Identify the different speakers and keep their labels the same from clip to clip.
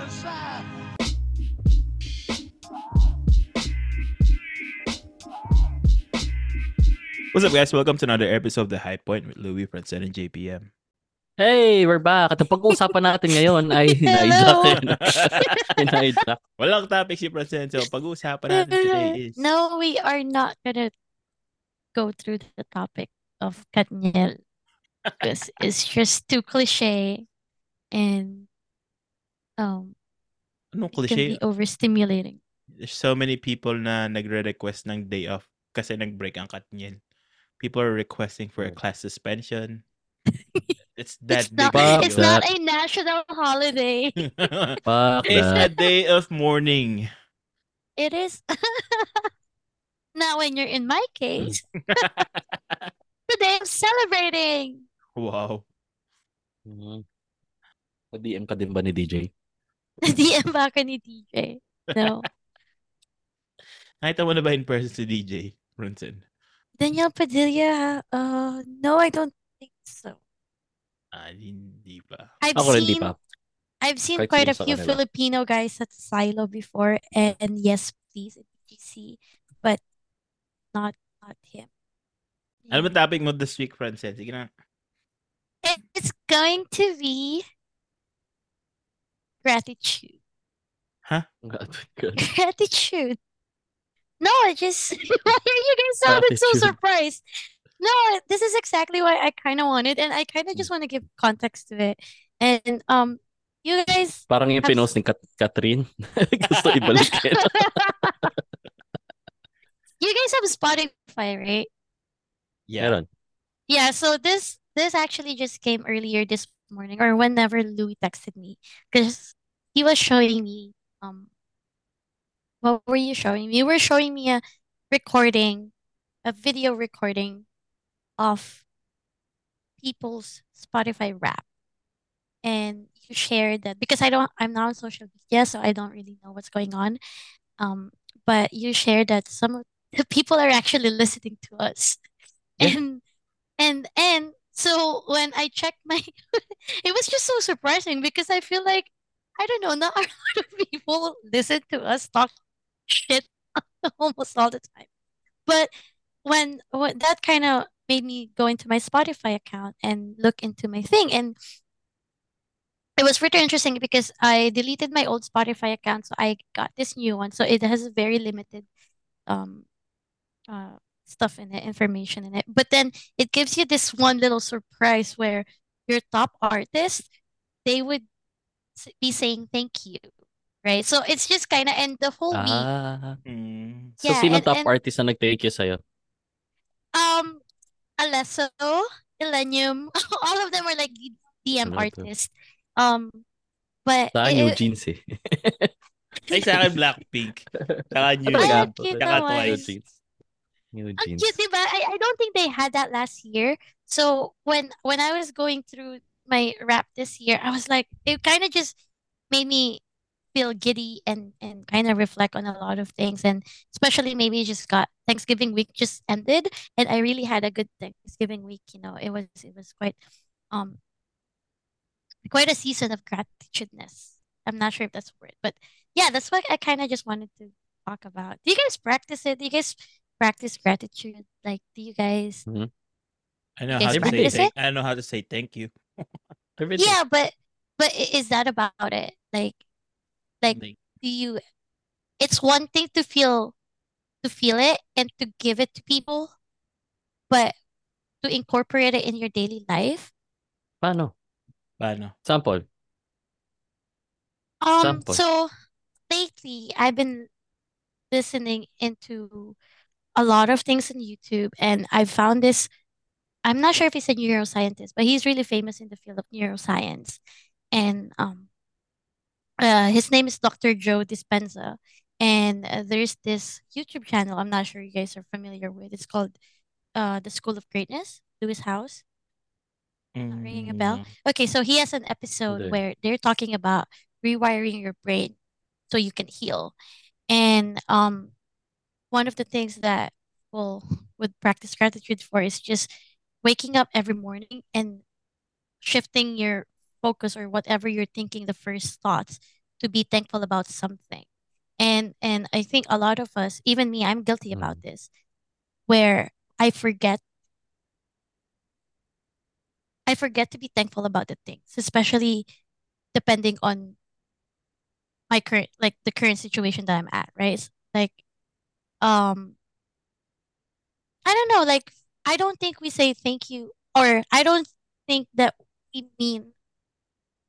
Speaker 1: other side.
Speaker 2: What's up, guys? Welcome to another episode of The High Point with Louis, Francen, and JPM.
Speaker 3: Hey, we're back. At ang pag-uusapan natin ngayon ay
Speaker 4: Hello.
Speaker 3: hinijack. Hinijack.
Speaker 2: Walang topic si Francen, so pag-uusapan natin today is...
Speaker 4: No, we are not gonna go through the topic of KathNiel because it's just too cliche and um
Speaker 2: Anong
Speaker 4: it can
Speaker 2: cliche?
Speaker 4: be overstimulating.
Speaker 2: There's so many people na nagre-request ng day off kasi nag-break ang Katniel. People are requesting for a
Speaker 3: Oh.
Speaker 2: class suspension. It's that
Speaker 4: It's
Speaker 2: big
Speaker 4: not
Speaker 2: a
Speaker 4: it's
Speaker 2: deal.
Speaker 4: not a national holiday.
Speaker 3: Fuck
Speaker 2: it's a day of mourning.
Speaker 4: It is not when you're in my case. Today I'm celebrating.
Speaker 2: Wow.
Speaker 3: Mhm. Na-DM ka din ba ni DJ?
Speaker 4: DM ba ako ni DJ? No.
Speaker 2: Nakita mo na ba in person si DJ, Francen?
Speaker 4: Daniel Padilla, uh, no, I don't think so.
Speaker 2: Ah, hindi pa.
Speaker 4: I've
Speaker 3: Ako rin di
Speaker 4: seen
Speaker 3: pa.
Speaker 4: I've seen
Speaker 3: Kahit
Speaker 4: quite a few
Speaker 3: kanila.
Speaker 4: Filipino guys at Silo before, and yes, please, at GC, but not not him.
Speaker 2: Ano ba
Speaker 4: Yeah.
Speaker 2: topic mo this week, Francen? Sige na.
Speaker 4: It's going to be gratitude.
Speaker 3: Huh? God.
Speaker 4: Gratitude. No, I just why are you guys sounding so surprised? No, this is exactly what I kind of wanted, and I kind of just want to give context to it. And um, you guys
Speaker 3: Parang yung
Speaker 4: Have-
Speaker 3: pinost ni Kat Kathryn. Gusto ibalik
Speaker 4: you guys have Spotify, right?
Speaker 2: Yeah.
Speaker 4: Yeah, so this this actually just came earlier this morning or whenever Louis texted me because he was showing me um what were you showing me? You were showing me a recording, a video recording of people's Spotify rap. And you shared that because I don't I'm not on social media, so I don't really know what's going on. Um, but you shared that some of the people are actually listening to us.
Speaker 3: Yeah.
Speaker 4: And and and so when I checked my it was just so surprising because I feel like I don't know, not a lot of people listen to us talk shit almost all the time. But when when that kind of made me go into my Spotify account and look into my thing and it was pretty interesting because I deleted my old Spotify account, so I got this new one. So it has a very limited um uh stuff in it, information in it. But then it gives you this one little surprise where your top artist, they would be saying thank you, right? So it's just kind of and the whole week,
Speaker 3: Ah.
Speaker 2: Mm.
Speaker 3: So,
Speaker 4: Yeah,
Speaker 3: sino
Speaker 4: and-
Speaker 3: top
Speaker 4: and-
Speaker 3: artist na nag-thank you sa'yo?
Speaker 4: um, Alesso, Illenium, all of them are like D- DM artists. Um, but
Speaker 3: Sa akin,
Speaker 4: it-
Speaker 3: New
Speaker 4: it-
Speaker 3: Jeans eh.
Speaker 2: Ay, sa akin, Blackpink. Saka New
Speaker 3: Talaga?
Speaker 4: Ay,
Speaker 2: Jeans.
Speaker 4: cute
Speaker 2: Saka
Speaker 4: naman.
Speaker 3: New
Speaker 2: Twice.
Speaker 3: Jeans.
Speaker 4: Ang cute, diba? I, I don't think they had that last year. So when when I was going through my rap this year, I was like, it kind of just made me feel giddy and and kind of reflect on a lot of things. And especially maybe just got Thanksgiving week just ended, and I really had a good Thanksgiving week. You know, it was it was quite um quite a season of gratitudeness. I'm not sure if that's a word, but yeah, that's what I kind of just wanted to talk about. Do you guys practice it? Do you guys practice gratitude? Like, do you guys?
Speaker 2: I know
Speaker 4: You
Speaker 2: how to say
Speaker 4: practice
Speaker 2: thank, I know how to say thank you.
Speaker 4: Yeah, but but is that about it? Like, like,
Speaker 2: Like,
Speaker 4: do you? It's one thing to feel, to feel it and to give it to people, but to incorporate it in your daily life.
Speaker 3: Paano?
Speaker 2: paano?
Speaker 3: Sample.
Speaker 4: Um,
Speaker 3: Example.
Speaker 4: so lately I've been listening into a lot of things on YouTube, and I found this. I'm not sure if he's a neuroscientist, but he's really famous in the field of neuroscience. And um, uh, his name is Dr. Joe Dispenza. And uh, there's this YouTube channel I'm not sure you guys are familiar with. It's called uh, The School of Greatness, Lewis Howes. Not ringing a bell?
Speaker 2: Mm,
Speaker 4: Okay, so he has an episode where they're talking about rewiring your brain so you can heal. And um, one of the things that people would practice gratitude for is just waking up every morning and shifting your focus or whatever you're thinking, the first thoughts to be thankful about something. And and I think a lot of us, even me, I'm guilty about
Speaker 3: Mm.
Speaker 4: this, where I forget I forget to be thankful about the things, especially depending on my current like the current situation that I'm at, right? It's like um I don't know, like I don't think we say thank you or I don't think that we mean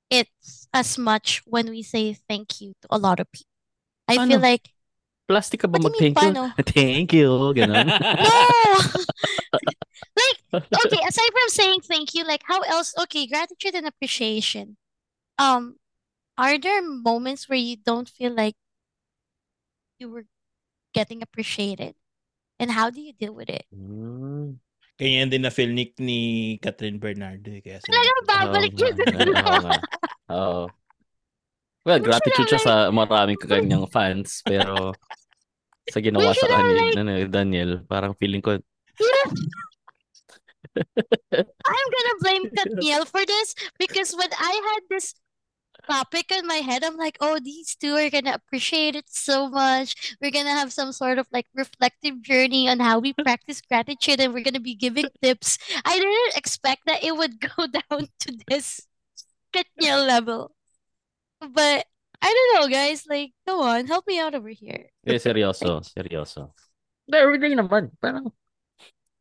Speaker 4: it's as much when we say thank you to a lot of people. I feel like
Speaker 3: Plastic ka ba
Speaker 4: What do you mean,
Speaker 3: mag-thank you?
Speaker 4: paano?
Speaker 3: Thank you, ganun.
Speaker 4: no. like okay, aside from saying thank you, like how else? Okay, gratitude and appreciation. Um, are there moments where you don't feel like you were getting appreciated, and how do you deal with it?
Speaker 3: Hmm.
Speaker 2: Ganyan din na feel ni, ni Catherine Bernardo. eh, Kaya
Speaker 4: Talaga
Speaker 2: sinabi ko.
Speaker 4: babalik yun.
Speaker 3: Oo. Well,
Speaker 4: We should
Speaker 3: gratitude siya sa maraming kanyang fans, pero sa ginawa sa kanya
Speaker 4: like-
Speaker 3: ano, Daniel, parang feeling ko,
Speaker 4: I'm gonna blame Katniel for this because when I had this topic in my head, I'm like, oh, these two are gonna appreciate it so much. We're gonna have some sort of like reflective journey on how we practice gratitude and we're gonna be giving tips. I didn't expect that it would go down to this KathNiel level. But I don't know, guys. Like, go on, help me out over here.
Speaker 3: eh, seryoso, seryoso. Everyday naman, parang,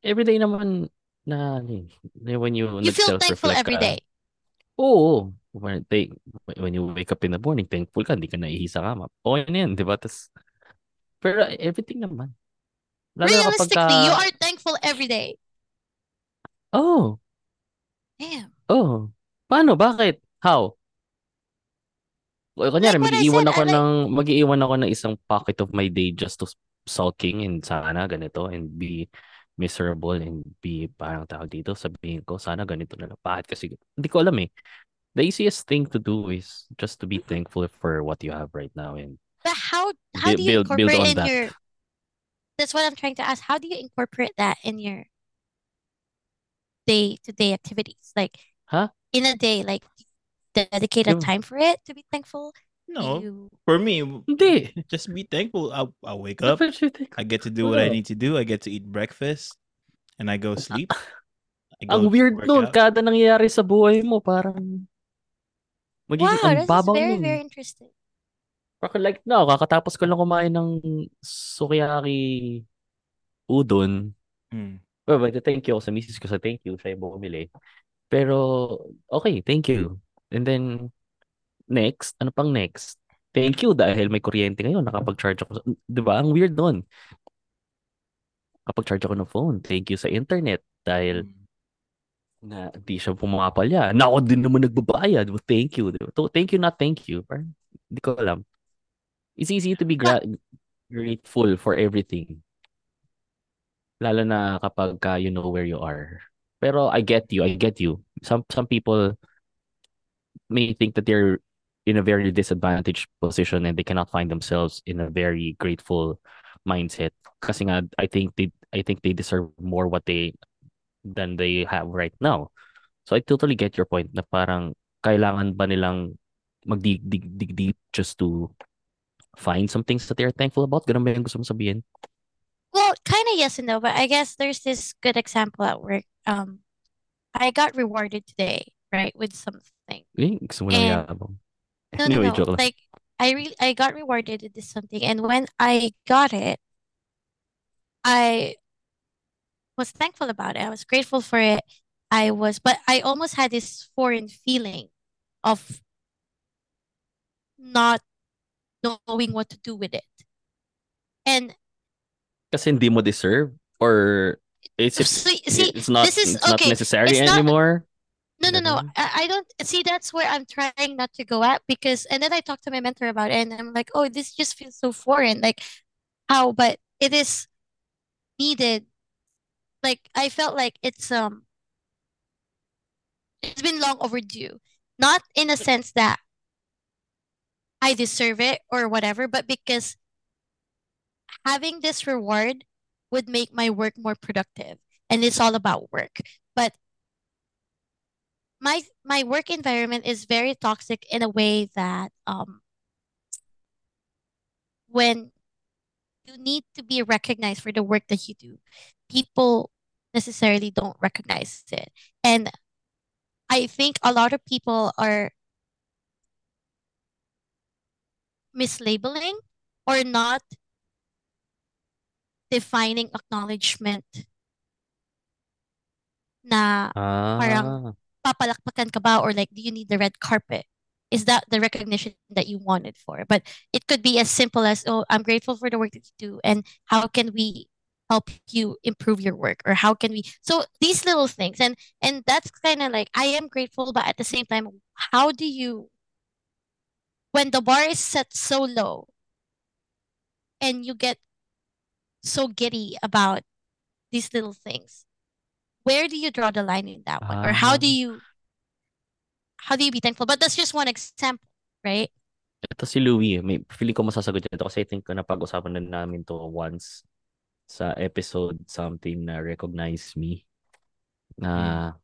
Speaker 3: everyday naman na, ano eh, when you,
Speaker 4: You feel thankful
Speaker 3: nag-self-reflect
Speaker 4: every
Speaker 3: ka,
Speaker 4: day.
Speaker 3: Oo. When, they, when you wake up in the morning, thankful ka, hindi ka naihi sa kama. Okay na yan, di ba? Tas, pero everything naman. Lalo na kapag
Speaker 4: Realistically, you
Speaker 3: ka,
Speaker 4: are thankful every day.
Speaker 3: oh,
Speaker 4: Damn.
Speaker 3: oh. Paano? Bakit? How? Kunyari,
Speaker 4: Like
Speaker 3: mag-iiwan
Speaker 4: said,
Speaker 3: ako
Speaker 4: like-
Speaker 3: ng, mag-iiwan ako ng isang pocket of my day just to sulking and sana ganito and be miserable and be parang tawag dito, sabihin ko, sana ganito na lang. Bakit kasi, hindi ko alam eh. The easiest thing to do is just to be thankful for what you have right now and
Speaker 4: But how how do you
Speaker 3: build- build
Speaker 4: incorporate
Speaker 3: on
Speaker 4: in
Speaker 3: that.
Speaker 4: your That's what I'm trying to ask. How do you incorporate that in your day-to-day activities? Like
Speaker 3: Huh?
Speaker 4: in a day, like dedicate a time for it to be thankful?
Speaker 2: No,
Speaker 4: you
Speaker 2: for me,
Speaker 3: Hindi.
Speaker 2: just be thankful. I, I wake up,
Speaker 3: What you think?
Speaker 2: I get to do what I need to do. I get to eat breakfast, and I go sleep. I go
Speaker 3: Ang weird
Speaker 2: work
Speaker 3: nun,
Speaker 2: out.
Speaker 3: kada nangyayari sa buhay mo, parang magiging
Speaker 4: Wow,
Speaker 3: ang babaw
Speaker 4: very,
Speaker 3: nun.
Speaker 4: very interesting.
Speaker 3: Parang like, no, kakatapos ko lang kumain ng sukiyaki udon.
Speaker 2: Hmm.
Speaker 3: Well, but thank you ako sa misis ko sa thank you. Siya yung bumili. Pero, okay, thank you. And then, next, ano pang next? Thank you dahil may kuryente ngayon. Nakapag-charge ako. Di ba? Ang weird nun. Kapag-charge ako ng phone. Thank you sa internet dahil
Speaker 2: Hmm.
Speaker 3: Na di siya pumapalya. Na ako din naman nagbabayad. Well, thank you. Diba? Thank you, not thank you. Parang, Hindi ko alam. It's easy to be gra- grateful for everything. Lalo na kapag ka you know where you are. Pero I get you. I get you. Some some people may think that they're in a very disadvantaged position and they cannot find themselves in a very grateful mindset. Kasi nga, I think they I think they deserve more what they than they have right now. So I totally get your point na parang kailangan ba nilang magdig dig, dig deep just to find some things that they're thankful about? Ganun ba yung gusto mo sabihin?
Speaker 4: Well, kind of yes and no, but I guess there's this good example at work. Um, I got rewarded today, right, with something.
Speaker 3: Eh, gusto mo lang
Speaker 4: And-
Speaker 3: yabang.
Speaker 4: No,
Speaker 3: Anyway,
Speaker 4: no, no. Like I really I got rewarded with this something, and when I got it, I was thankful about it. I was grateful for it. I was, but I almost had this foreign feeling of not knowing what to do with it. And
Speaker 3: Kasi hindi mo deserve? Or it's it,
Speaker 4: See- see,
Speaker 3: it's not,
Speaker 4: this is-
Speaker 3: it's not necessary
Speaker 4: it's not-
Speaker 3: anymore?
Speaker 4: No, no, no. I, I don't see that's where I'm trying not to go at because and then I talked to my mentor about it and I'm like, oh, this just feels so foreign. Like how, but it is needed. Like I felt like it's um it's been long overdue. Not in a sense that I deserve it or whatever, but because having this reward would make my work more productive. And it's all about work. But my my work environment is very toxic in a way that um when you need to be recognized for the work that you do, people necessarily don't recognize it. And I think a lot of people are mislabeling or not defining acknowledgement na parang
Speaker 3: Ah.
Speaker 4: papalakpakan ka ba or like do you need the red carpet? Is that the recognition that you wanted for? But it could be as simple as, oh, I'm grateful for the work that you do and how can we help you improve your work or how can we so these little things and and that's kind of like I am grateful but at the same time how do you when the bar is set so low and you get so giddy about these little things where do you draw the line in that one? Or how do
Speaker 3: Ah.
Speaker 4: you how do you be thankful? But that's just one example right?
Speaker 3: Ito si Louie, may feeling ko masasagot niya ito kasi I think ko napag-usapan na namin to once sa episode something na recognize me na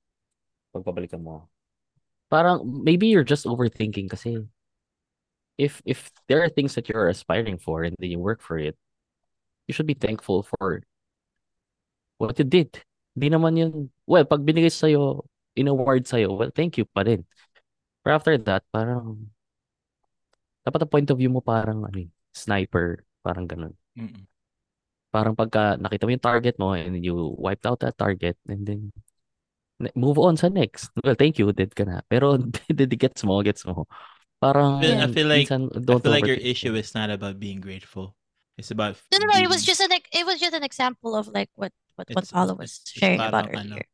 Speaker 3: pagpabalikan mo. Parang maybe you're just overthinking kasi if if there are things that you're aspiring for and then you work for it, you should be thankful for what you did. Hindi naman yun, well, pag binigay sa'yo, in-award sa'yo, well, thank you pa rin. But after that, parang dapat ang point of view mo parang ano, sniper, parang ganun.
Speaker 2: Mm-mm.
Speaker 3: Parang pagka nakita mo yung target mo and you wiped out that target and then move on sa next. Well, thank you, dead ka na. Pero did gets mo, gets mo. Parang
Speaker 2: I feel, I feel like
Speaker 3: minsan
Speaker 2: I
Speaker 3: don't
Speaker 2: feel like your issue is not about being grateful. It's about
Speaker 4: no no no it was just an it was just an example of like what what what Paolo was
Speaker 2: it's
Speaker 4: sharing about
Speaker 2: parang ano,
Speaker 4: earlier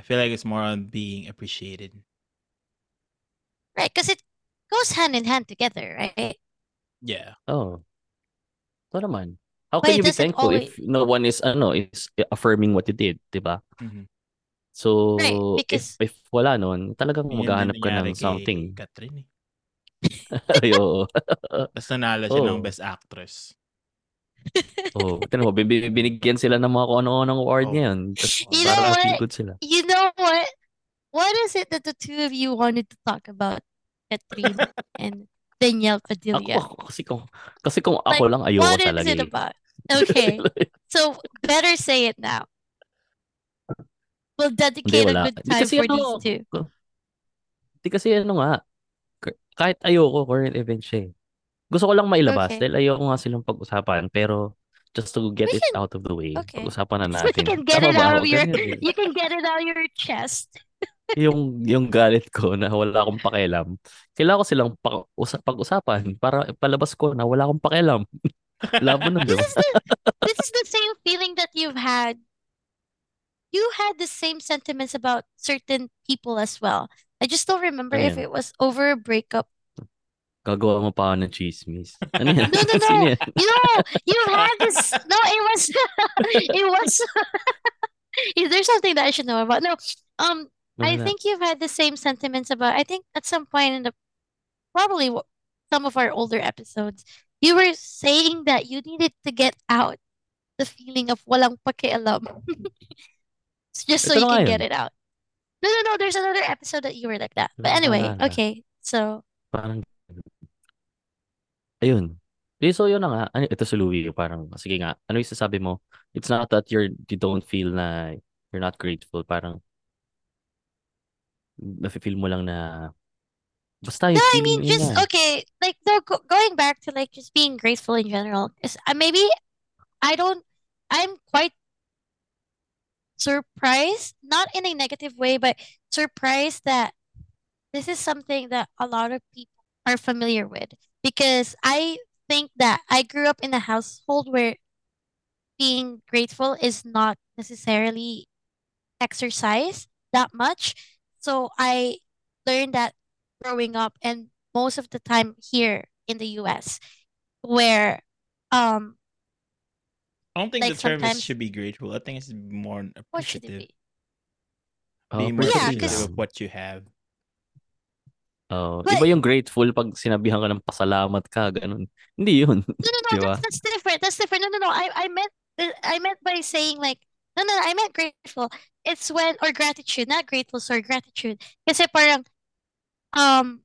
Speaker 2: I feel like it's more on being appreciated.
Speaker 4: right because it goes hand in hand together right
Speaker 2: Yeah.
Speaker 3: Oh. So naman. How
Speaker 4: But
Speaker 3: can
Speaker 4: it
Speaker 3: you be thankful
Speaker 4: always-
Speaker 3: if no one is ano is affirming what you did, 'di ba?
Speaker 2: Mhm.
Speaker 3: So
Speaker 4: Right,
Speaker 3: if
Speaker 4: because-
Speaker 3: if wala noon, talagang
Speaker 2: Yun
Speaker 3: maghahanap ka ng
Speaker 2: kay
Speaker 3: something.
Speaker 2: Catherine eh.
Speaker 3: Ay, oo.
Speaker 2: Tapos nanalo siya ng
Speaker 3: Oh.
Speaker 2: best actress.
Speaker 3: Oh, tingnan mo, bin- bin- binigyan sila ng mga kung ano-anong award
Speaker 2: Oh.
Speaker 3: ngayon. Tapos
Speaker 4: You know what?
Speaker 3: good sila.
Speaker 4: you know what what is it that the two of you wanted to talk about Catherine and Danielle Padilla
Speaker 3: Ako, kasi kung kasi kung ako
Speaker 4: Like,
Speaker 3: lang ayoko
Speaker 4: what is
Speaker 3: talaga.
Speaker 4: it
Speaker 3: eh.
Speaker 4: about okay so better say it now we'll dedicate a
Speaker 3: wala.
Speaker 4: good time
Speaker 3: kasi
Speaker 4: for
Speaker 3: ano,
Speaker 4: these two
Speaker 3: Di kasi ano nga, kahit ayoko, current event siya eh. Gusto ko lang mailabas
Speaker 4: Okay.
Speaker 3: dahil ayoko nga silang pag-usapan pero just to get
Speaker 4: We
Speaker 3: it
Speaker 4: can-
Speaker 3: out of the way,
Speaker 4: okay.
Speaker 3: pag-usapan na
Speaker 4: so
Speaker 3: natin.
Speaker 4: you can get
Speaker 3: Tama
Speaker 4: it out of your
Speaker 3: eh.
Speaker 4: you can get it out of your chest
Speaker 3: yung yung galit ko na wala akong pakialam. Kailangan ko silang pa- usa- pag-usapan para palabas ko na wala akong pakialam. Labo di
Speaker 4: this
Speaker 3: ba?
Speaker 4: is the this is the same feeling that you've had you had the same sentiments about certain people as well I just don't remember if
Speaker 3: Ayan.
Speaker 4: it was over a breakup
Speaker 3: Gagawa mo pa ng chismis. Ano yan?
Speaker 4: No, no, no. You know, you had this. No, it was. it was. Is there something that I should know about? No. Um, I
Speaker 3: Wala.
Speaker 4: think you've had the same sentiments about. I think at some point in the probably some of our older episodes, you were saying that you needed to get out the feeling of walang pakialam, just so
Speaker 3: Ito
Speaker 4: you can get it out. No, no, no. There's another episode that you were like that. But anyway, okay. So
Speaker 3: Parang, ayun. Eh, so yun na nga, ano, ito si Louie, parang, sige nga, ano yung sasabi mo? It's not that you're, you don't feel na you're not grateful, parang, nafe-feel mo lang na, basta
Speaker 4: No, I mean just
Speaker 3: nga.
Speaker 4: okay, like no, go going back to like just being grateful in general. Is uh, maybe I don't. I'm quite surprised, not in a negative way, but surprised that this is something that a lot of people are familiar with. Because I think that I grew up in a household where being grateful is not necessarily exercised that much. So I learned that growing up and most of the time here in the US where um
Speaker 2: I don't think
Speaker 4: Like
Speaker 2: the term is should be grateful. I think it's more
Speaker 4: what should it
Speaker 2: appreciative.
Speaker 4: be?
Speaker 3: Oh,
Speaker 2: Being more
Speaker 4: Yeah,
Speaker 3: appreciative
Speaker 2: 'cause- appreciative
Speaker 3: lang.
Speaker 2: of what you have.
Speaker 3: Oh,
Speaker 4: But-
Speaker 3: iba yung grateful pag sinabihan ka ng pasalamat ka, ganun. Hindi yun.
Speaker 4: No, no, no,
Speaker 3: Diba?
Speaker 4: that's, that's different. That's different. No, no, no. I, I meant I meant by saying like no, no, I meant grateful. It's when or gratitude, not grateful, sorry, gratitude. Kasi parang um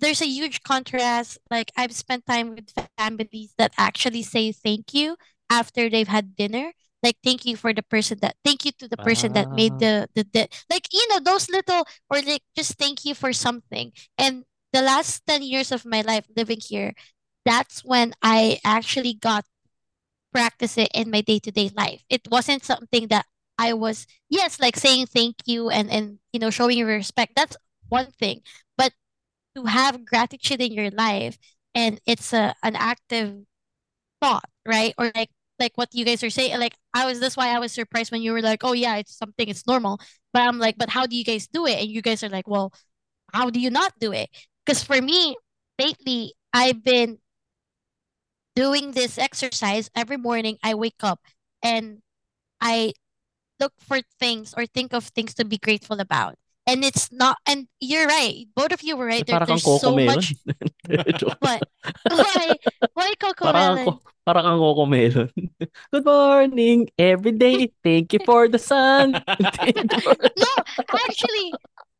Speaker 4: there's a huge contrast. Like I've spent time with families that actually say thank you after they've had dinner. Like thank you for the person that thank you to the person that made
Speaker 3: Ah.
Speaker 4: the the, the like you know those little or like just thank you for something. And the last 10 years of my life living here, that's when I actually got practice it in my day-to-day life. It wasn't something that I was yes, like saying thank you and and you know showing your respect. That's one thing. But to have gratitude in your life and it's a an active thought, right? Or like like what you guys are saying. Like I was that's why I was surprised when you were like, "Oh yeah, it's something, it's normal." But I'm like, "But how do you guys do it?" And you guys are like, "Well, how do you not do it?" Because for me, lately, I've been doing this exercise every morning. I wake up and I look for things or think of things to be grateful about. And it's not, and you're right. Both of you were right. There, there's so
Speaker 3: Melon.
Speaker 4: much. What? Why? Why Coco
Speaker 3: Para kang,
Speaker 4: Melon?
Speaker 3: ko- para kang CoComelon. Good morning, every day. Thank you for the sun. For...
Speaker 4: No, actually,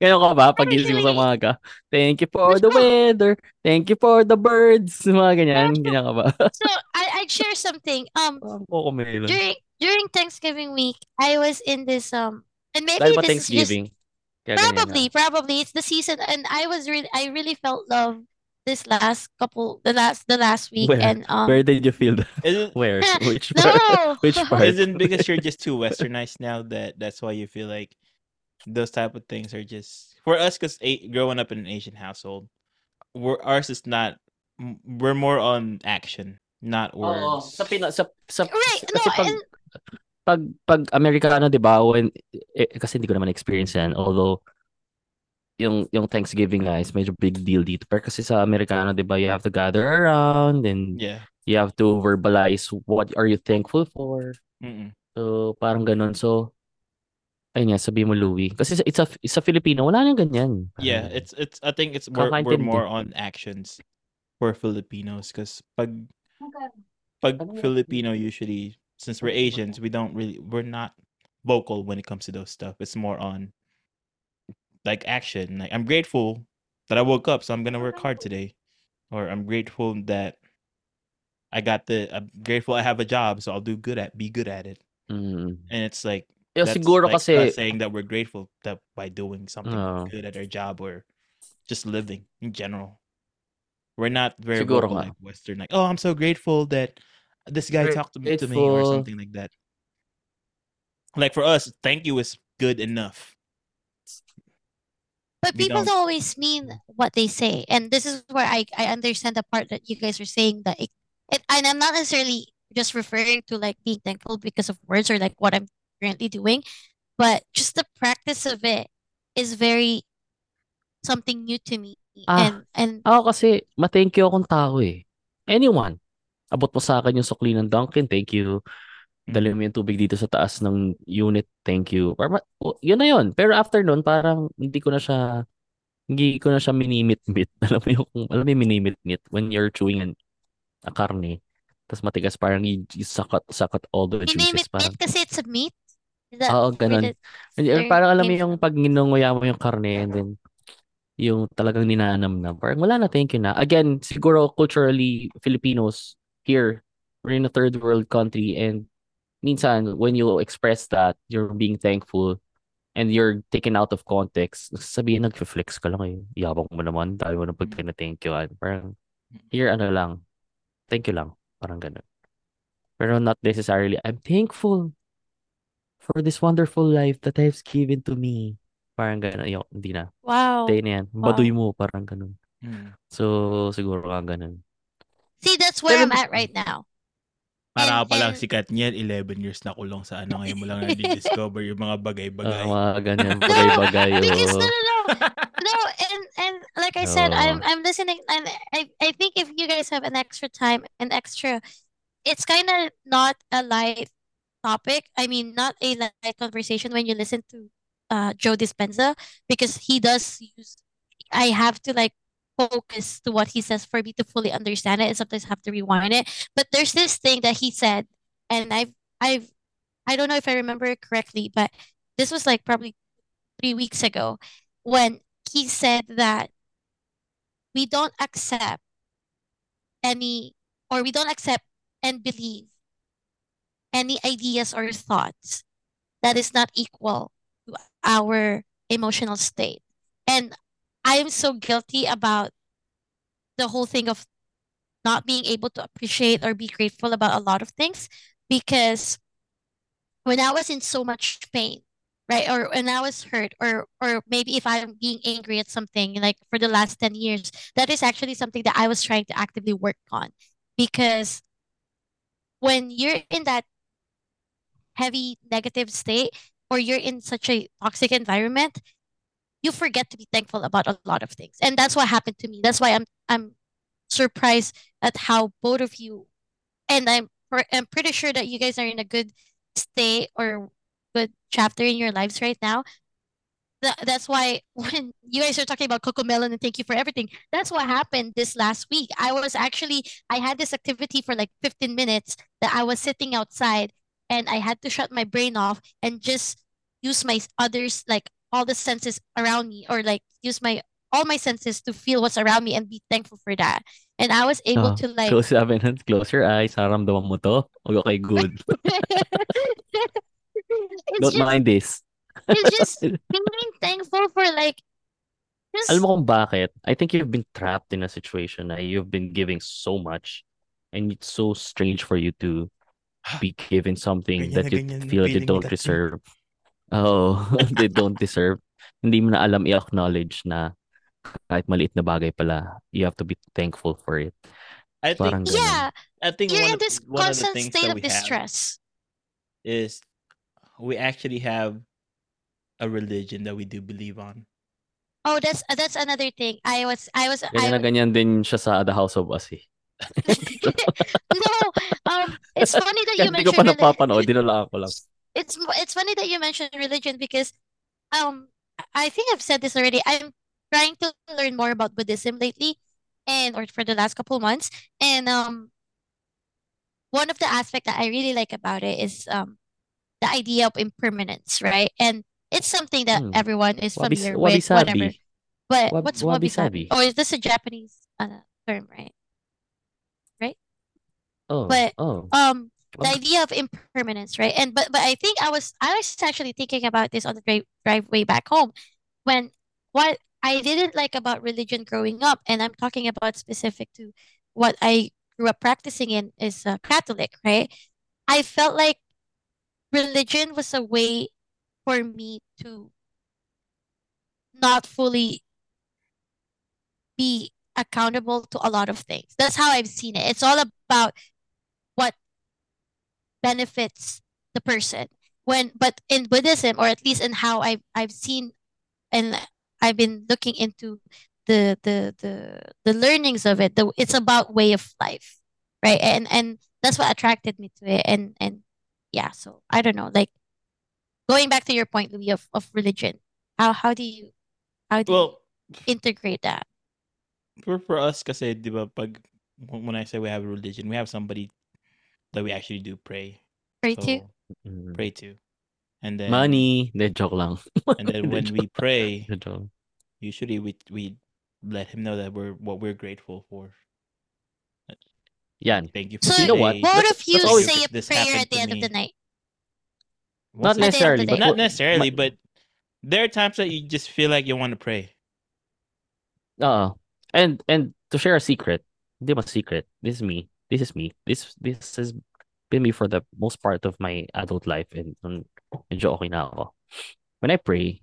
Speaker 3: Ganyan ka ba? Pagising mo sa
Speaker 4: Actually-
Speaker 3: umaga. Thank you for the weather. Thank you for the birds. Mga ganyan.
Speaker 4: No.
Speaker 3: Ganyan ka ba?
Speaker 4: so I I'd share something. Um,
Speaker 3: Parang Coco
Speaker 4: during during Thanksgiving week, I was in this um, and maybe
Speaker 3: Dahil ba
Speaker 4: this is just
Speaker 3: Kaya
Speaker 4: probably probably it's the season, and I was really I really felt love this last couple the last the last week,
Speaker 3: Where?
Speaker 4: and um,
Speaker 3: Where did you feel that?
Speaker 2: Isn't,
Speaker 3: Where? Which
Speaker 4: no.
Speaker 3: Which part?
Speaker 2: isn't because you're just too westernized now that that's why you feel like those type of things are just for us because growing up in an Asian household, we're, ours is not. We're more on action, not
Speaker 3: Oo,
Speaker 2: words.
Speaker 3: sa Pina, sa, sa,
Speaker 4: right? No,
Speaker 3: kasi pag,
Speaker 4: and
Speaker 3: pag, pag Amerikano, di ba, when, eh, kasi hindi ko naman experience yan, although, yung, yung Thanksgiving nga is medyo big deal dito. Pero kasi sa Amerikano, di ba, you have to gather around and
Speaker 2: Yeah.
Speaker 3: you have to verbalize what are you thankful for.
Speaker 2: Mm-mm.
Speaker 3: So, parang ganun. So, ayun nga, sabi mo, Louie. Kasi sa, it's a, it's a Filipino, wala nang ganyan.
Speaker 2: Yeah, it's it's. I think it's we're, we're more on actions for Filipinos because pag pag Filipino usually since we're Asians we don't really we're not vocal when it comes to those stuff. It's more on like action. Like I'm grateful that I woke up, so I'm gonna work hard today, or I'm grateful that I got the. I'm grateful I have a job, so I'll do good at be good at it.
Speaker 3: Mm.
Speaker 2: And it's like
Speaker 3: Yung
Speaker 2: that's
Speaker 3: siguro
Speaker 2: like
Speaker 3: kasi,
Speaker 2: us saying that we're grateful that by doing something
Speaker 3: Oo.
Speaker 2: good at our job or just living in general. We're not very
Speaker 3: Siguro
Speaker 2: vocal
Speaker 3: nga.
Speaker 2: like Western, like, oh, I'm so grateful that this guy
Speaker 3: We're
Speaker 2: talked to me, to me or
Speaker 3: grateful.
Speaker 2: something like that. Like for us, thank you is good enough.
Speaker 4: But
Speaker 2: We
Speaker 4: people
Speaker 2: don't-
Speaker 4: don't always mean what they say. And this is where I, I understand the part that you guys are saying that it, it and I'm not necessarily just referring to like being thankful because of words or like what I'm currently doing, but just the practice of it is very something new to me.
Speaker 3: Ah.
Speaker 4: And and
Speaker 3: Ako kasi, ma-thank you akong tao eh. Anyone. Abot mo sa akin yung sukli ng Dunkin, thank you. Dali
Speaker 2: Mm.
Speaker 3: mo yung tubig dito sa taas ng unit, thank you. Parang, oh, yun na yun. Pero after nun, parang hindi ko na siya, hindi ko na siya minimit-mit. Alam mo yung, alam mo yung minimit-mit when you're chewing an, a karne. Tapos matigas, parang you, you suck out, suck out all the juices.
Speaker 4: it
Speaker 3: Parang,
Speaker 4: kasi it's a meat. Is that
Speaker 3: Oo, ganun. Hindi,
Speaker 4: term
Speaker 3: parang alam mo yung pag ninunguya mo yung karne and then yung talagang ninanam na. Parang wala na, thank you na. Again, siguro culturally, Filipinos here, we're in a third world country and minsan when you express that, you're being thankful and you're taken out of context, sabihin nag-flex ka lang eh. Yabang mo naman, dahil mo na pag thank you. Parang, here ano lang, thank you lang. Parang ganun. Pero not necessarily, I'm thankful for this wonderful life that I've given to me. Parang gano'n. Ayoko, hindi na.
Speaker 4: Wow.
Speaker 3: Tayo na yan. Baduy mo, parang ganun.
Speaker 2: Mm.
Speaker 3: So, siguro ka ganun.
Speaker 4: See, that's where
Speaker 3: Pero-
Speaker 4: I'm at right now.
Speaker 2: Para pa lang sikat niyan, 11 years na kulong sa ano, ngayon mo lang na-discover yung mga bagay-bagay.
Speaker 3: Ah, mga ganyan, bagay-bagay.
Speaker 4: because no,
Speaker 3: oh.
Speaker 4: no, no, no, and and like I said, I'm
Speaker 3: Oh.
Speaker 4: I'm listening, and I I think if you guys have an extra time, an extra, it's kind of not a light topic. I mean, not a light conversation when you listen to uh Joe Dispenza because he does use. I have to like focus to what he says for me to fully understand it, and sometimes have to rewind it. But there's this thing that he said, and I've I've I don't know if I remember it correctly, but this was like probably three weeks ago when he said that we don't accept any or we don't accept and believe any ideas or thoughts that is not equal to our emotional state. And I am so guilty about the whole thing of not being able to appreciate or be grateful about a lot of things because when I was in so much pain, right? Or when I was hurt, or or maybe if I'm being angry at something, like for the last 10 years, that is actually something that I was trying to actively work on. Because when you're in that heavy negative state or you're in such a toxic environment, you forget to be thankful about a lot of things. And that's what happened to me. That's why I'm I'm surprised at how both of you and I'm I'm pretty sure that you guys are in a good state or good chapter in your lives right now. That, that's why when you guys are talking about CoComelon and thank you for everything, that's what happened this last week. I was actually I had this activity for like 15 minutes that I was sitting outside and I had to shut my brain off and just use my others like all the senses around me or like use my all my senses to feel what's around me and be thankful for that. And I was able
Speaker 3: Oh,
Speaker 4: to like
Speaker 3: close sabi nun, close your eyes. Naramdaman mo to? Okay, good. Don't
Speaker 4: just
Speaker 3: mind this.
Speaker 4: it's just being thankful for like just
Speaker 3: Alam mo kung bakit? I think you've been trapped in a situation na you've been giving so much and it's so strange for you to be given something
Speaker 2: Ganyan
Speaker 3: that you
Speaker 2: ganyan yung
Speaker 3: feel you don't
Speaker 2: Katsi.
Speaker 3: deserve. Oh, they don't deserve. Hindi mo na alam i-acknowledge na kahit maliit na bagay pala, you have to be thankful for it.
Speaker 2: I think
Speaker 3: ganun.
Speaker 4: yeah,
Speaker 2: I think
Speaker 4: you're
Speaker 2: one
Speaker 4: in
Speaker 2: of,
Speaker 4: this
Speaker 2: one of the
Speaker 4: constant
Speaker 2: things
Speaker 4: state
Speaker 2: that
Speaker 4: of
Speaker 2: we have
Speaker 4: distress.
Speaker 2: is we actually have a religion that we do believe on.
Speaker 4: Oh, that's that's another thing. I was I was
Speaker 3: Ganyan na
Speaker 4: I
Speaker 3: ganyan din siya sa The House of Us eh.
Speaker 4: no. Um, it's funny that you
Speaker 3: Kahit di ko
Speaker 4: mentioned
Speaker 3: pa
Speaker 4: reli-
Speaker 3: napapanood, dinalaan ko lang.
Speaker 4: it's it's funny that you mentioned religion because um I think I've said this already. I'm trying to learn more about Buddhism lately and or for the last couple months and um one of the aspects that I really like about it is um the idea of impermanence, right? And it's something that
Speaker 3: Hmm.
Speaker 4: everyone is familiar
Speaker 3: wabi
Speaker 4: with, whatever.
Speaker 3: sabi.
Speaker 4: But
Speaker 3: Wab-
Speaker 4: what's
Speaker 3: wabi sabi.
Speaker 4: Oh, is this a Japanese uh, term, right?
Speaker 3: Oh,
Speaker 4: But
Speaker 3: oh.
Speaker 4: um the idea of impermanence, right? And but but I think I was I was actually thinking about this on the drive driveway back home when what I didn't like about religion growing up, and I'm talking about specific to what I grew up practicing in is uh, Catholic, right? I felt like religion was a way for me to not fully be accountable to a lot of things. That's how I've seen it. It's all about benefits the person. When but in Buddhism, or at least in how I've I've seen and I've been looking into the the the the learnings of it, the, it's about way of life, right? And and that's what attracted me to it. And and yeah, so I don't know, like going back to your point, Louis, of, of religion. How how do you how do you
Speaker 2: Well,
Speaker 4: integrate that?
Speaker 2: for for us kasi 'di ba pag when when I say we have a religion, we have somebody that we actually do pray.
Speaker 4: Pray to?
Speaker 2: So
Speaker 3: Mm.
Speaker 2: pray to. And then
Speaker 3: Money. Hindi, joke lang.
Speaker 2: and then when we pray, usually we we let him know that we're what we're grateful for.
Speaker 3: Yan.
Speaker 2: Thank you for
Speaker 4: So
Speaker 3: You know what?
Speaker 2: today.
Speaker 4: both of you
Speaker 3: let's always-
Speaker 4: say a
Speaker 2: This
Speaker 4: prayer at the
Speaker 2: to
Speaker 4: end of the night.
Speaker 2: What's
Speaker 3: Not necessarily, but
Speaker 4: end of the
Speaker 2: Not necessarily,
Speaker 3: ma-
Speaker 2: but there are times that you just feel like you want to pray.
Speaker 3: Uh, and and to share a secret, hindi ba secret? This is me. This is me. This this has been me for the most part of my adult life and um, medyo okay na ako. When I pray,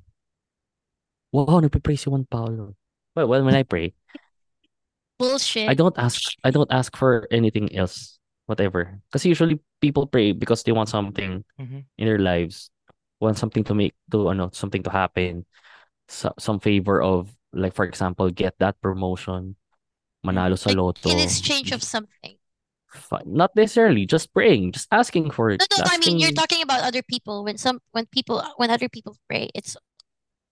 Speaker 3: wow, nagpe-pray si Juan Paulo. Well, well, when I pray,
Speaker 4: Bullshit.
Speaker 3: I don't ask I don't ask for anything else, whatever. Because usually people pray because they want something
Speaker 2: Mhm.
Speaker 3: in their lives, want something to make to ano, something to happen, so, some favor of like for example, get that promotion, manalo sa
Speaker 4: Like
Speaker 3: lotto.
Speaker 4: in exchange of something.
Speaker 3: Fi- Not necessarily, just praying, just asking for it.
Speaker 4: No, no, I mean you're talking about other people. When some when people when other people pray, it's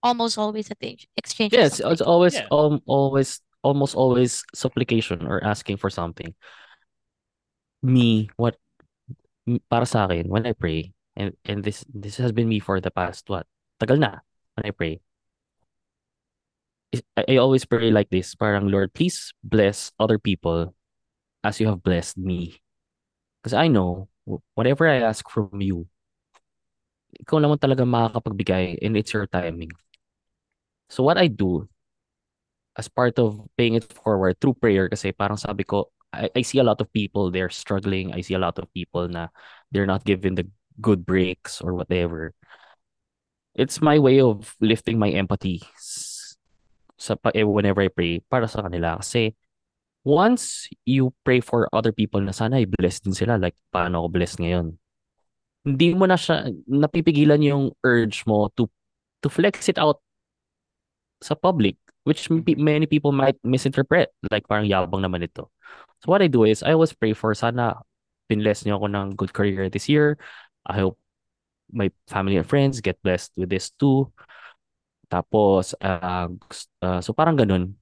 Speaker 4: almost always at the exchange of
Speaker 3: Yes, it's always
Speaker 2: Yeah.
Speaker 3: um, always almost always supplication or asking for something. Me, what m- para sa akin when I pray, and and this this has been me for the past what? Tagal na when I pray. is- I, I always pray like this, parang Lord, please bless other people as you have blessed me. Because I know wh- whatever I ask from you, ikaw naman talaga makakapagbigay and it's your timing. So what I do as part of paying it forward through prayer kasi parang sabi ko I, I see a lot of people they're struggling. I see a lot of people na they're not given the good breaks or whatever. It's my way of lifting my empathy sa eh, whenever I pray para sa kanila kasi once you pray for other people na sana i-bless din sila like paano ako blessed ngayon? Hindi mo na siya napipigilan yung urge mo to to flex it out sa public which m- pe- many people might misinterpret like parang yabang naman ito. So what I do is I always pray for sana pinless niyo ako ng good career this year. I hope my family and friends get blessed with this too. Tapos uh, uh, so parang ganun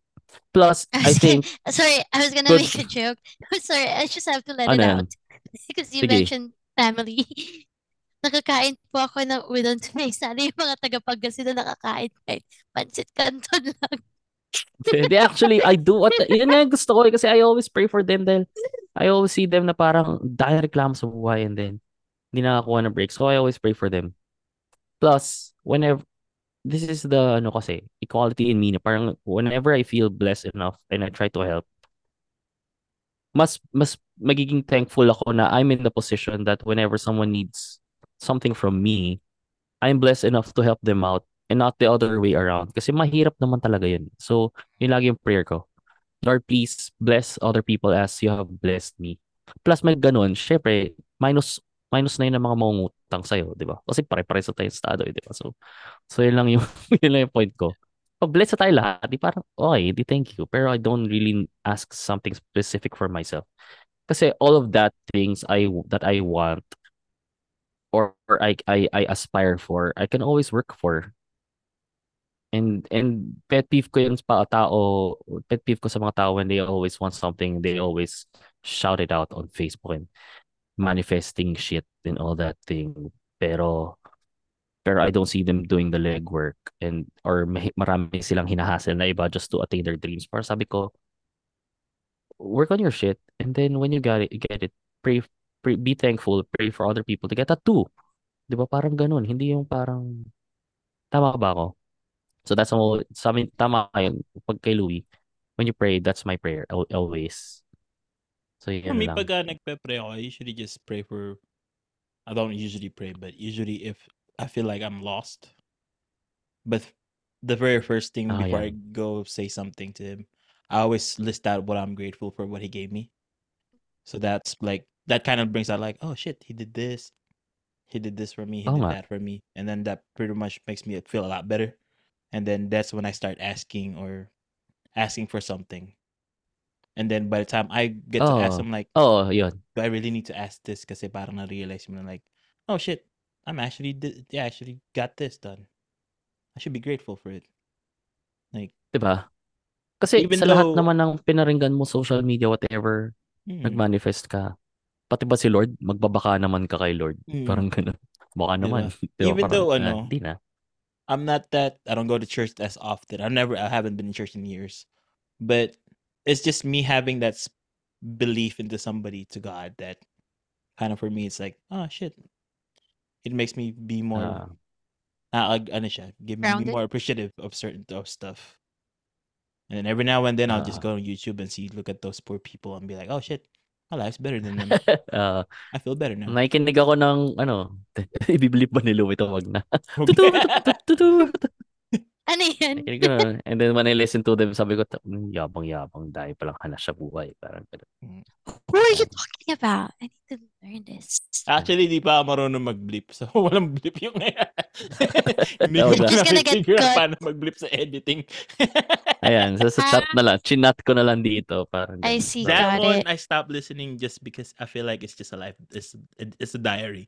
Speaker 3: plus I think
Speaker 4: Sorry, I was gonna
Speaker 3: Good.
Speaker 4: make a joke. Sorry, I just have to let
Speaker 3: Ano
Speaker 4: it out. Because you
Speaker 3: Sige.
Speaker 4: mentioned family. Nakakain po ako ng udon today. Sana yung mga taga-Pangasinan nakakain kahit pancit canton lang.
Speaker 3: They actually, I do what, yun nga gusto ko eh, kasi I always pray for them dahil I always see them na parang dahil reklamo sa buhay and then hindi nakakuha ng break. So I always pray for them. Plus, whenever, this is the, ano kasi, equality in me parang whenever I feel blessed enough and I try to help, mas, mas magiging thankful ako na I'm in the position that whenever someone needs something from me, I'm blessed enough to help them out and not the other way around. Kasi mahirap naman talaga yun. So, yun lagi yung prayer ko. Lord, please bless other people as you have blessed me. Plus, may ganun, syempre, minus minus na yun ang mga mangungutang sa'yo, di ba? Kasi pare-pare sa tayo estado, eh, di ba? So, so yun lang yung, yun lang yung point ko. Pag bless na tayo lahat, di parang, okay, di thank you. Pero I don't really ask something specific for myself. Kasi all of that things I that I want or, or I, I I aspire for, I can always work for. And and pet peeve ko yung pa tao, pet peeve ko sa mga tao when they always want something, they always shout it out on Facebook and manifesting shit and all that thing. Pero pero I don't see them doing the legwork and or may, marami silang hinahassle na iba just to attain their dreams. Para sabi ko, work on your shit and then when you get it, get it, pray, pray be thankful, pray for other people to get that too. 'Di ba? Parang ganun, hindi yung parang tama ba ako? So that's all sa tama yun pag kay Louie. When you pray, that's my prayer al- always. So
Speaker 2: For
Speaker 3: yun
Speaker 2: me,
Speaker 3: lang.
Speaker 2: pag uh, nagpe-pray ako, I usually just pray for, I don't usually pray, but usually if I feel like I'm lost, but the very first thing
Speaker 3: Ah,
Speaker 2: before I
Speaker 3: yan.
Speaker 2: go say something to him, I always list out what I'm grateful for, what he gave me. So that's like, that kind of brings out like, oh shit, he did this. He did this for me. He
Speaker 3: Oo
Speaker 2: did that for me. And then that pretty much makes me feel a lot better. And then that's when I start asking or asking for something. And then by the time I get to ask
Speaker 3: Oh.
Speaker 2: him like,
Speaker 3: Oo, yun.
Speaker 2: do I really need to ask this? Kasi parang na-realize mo na like, oh shit, I'm actually, di- I actually got this done. I should be grateful for it. Like,
Speaker 3: 'Di ba? Kasi
Speaker 2: Even
Speaker 3: sa lahat
Speaker 2: though-
Speaker 3: naman ng pinaringgan mo social media whatever,
Speaker 2: mm,
Speaker 3: nagmanifest ka. Pati ba si Lord, magbabaka naman ka kay Lord.
Speaker 2: mm,
Speaker 3: Parang gano'n. Baka
Speaker 2: Di
Speaker 3: naman. Di ba?
Speaker 2: Even
Speaker 3: Parang,
Speaker 2: though,
Speaker 3: ah,
Speaker 2: ano,
Speaker 3: Hindi na.
Speaker 2: I'm not that, I don't go to church as often. I've never, I haven't been in church in years. But it's just me having that belief into somebody, to God, that kind of for me, it's like, oh shit. It makes me be more,
Speaker 3: Ah,
Speaker 2: uh, ano siya, give me be more appreciative of certain of stuff. And then every now and then I'll just go on YouTube and see, look at those poor people and be like, oh shit, my life's better than them.
Speaker 3: ah,
Speaker 2: I feel better now.
Speaker 3: nakikinig ako ng, ano, ibiblip ba ni Louie ito? Wag na. Tutu, tutu.
Speaker 4: Ano yan?
Speaker 3: And then when I listen to them, sabi ko, "Hmm, yabang-yabang, dahil palang hanas sa buhay. Parang ganun.
Speaker 4: Who are you talking about? I need to learn this.
Speaker 2: Actually, di pa ako marunong mag-blip. So, walang blip yung Hindi
Speaker 3: Oh,
Speaker 2: ko na
Speaker 4: gonna get
Speaker 2: figure
Speaker 4: cut.
Speaker 2: paano mag-blip sa editing.
Speaker 3: Ayan, sa, sa chat na lang. Chinat ko na lang dito. Parang
Speaker 4: I see.
Speaker 3: So,
Speaker 2: that
Speaker 4: Got
Speaker 2: one,
Speaker 4: it.
Speaker 2: I stopped listening just because I feel like it's just a life. It's, it's a diary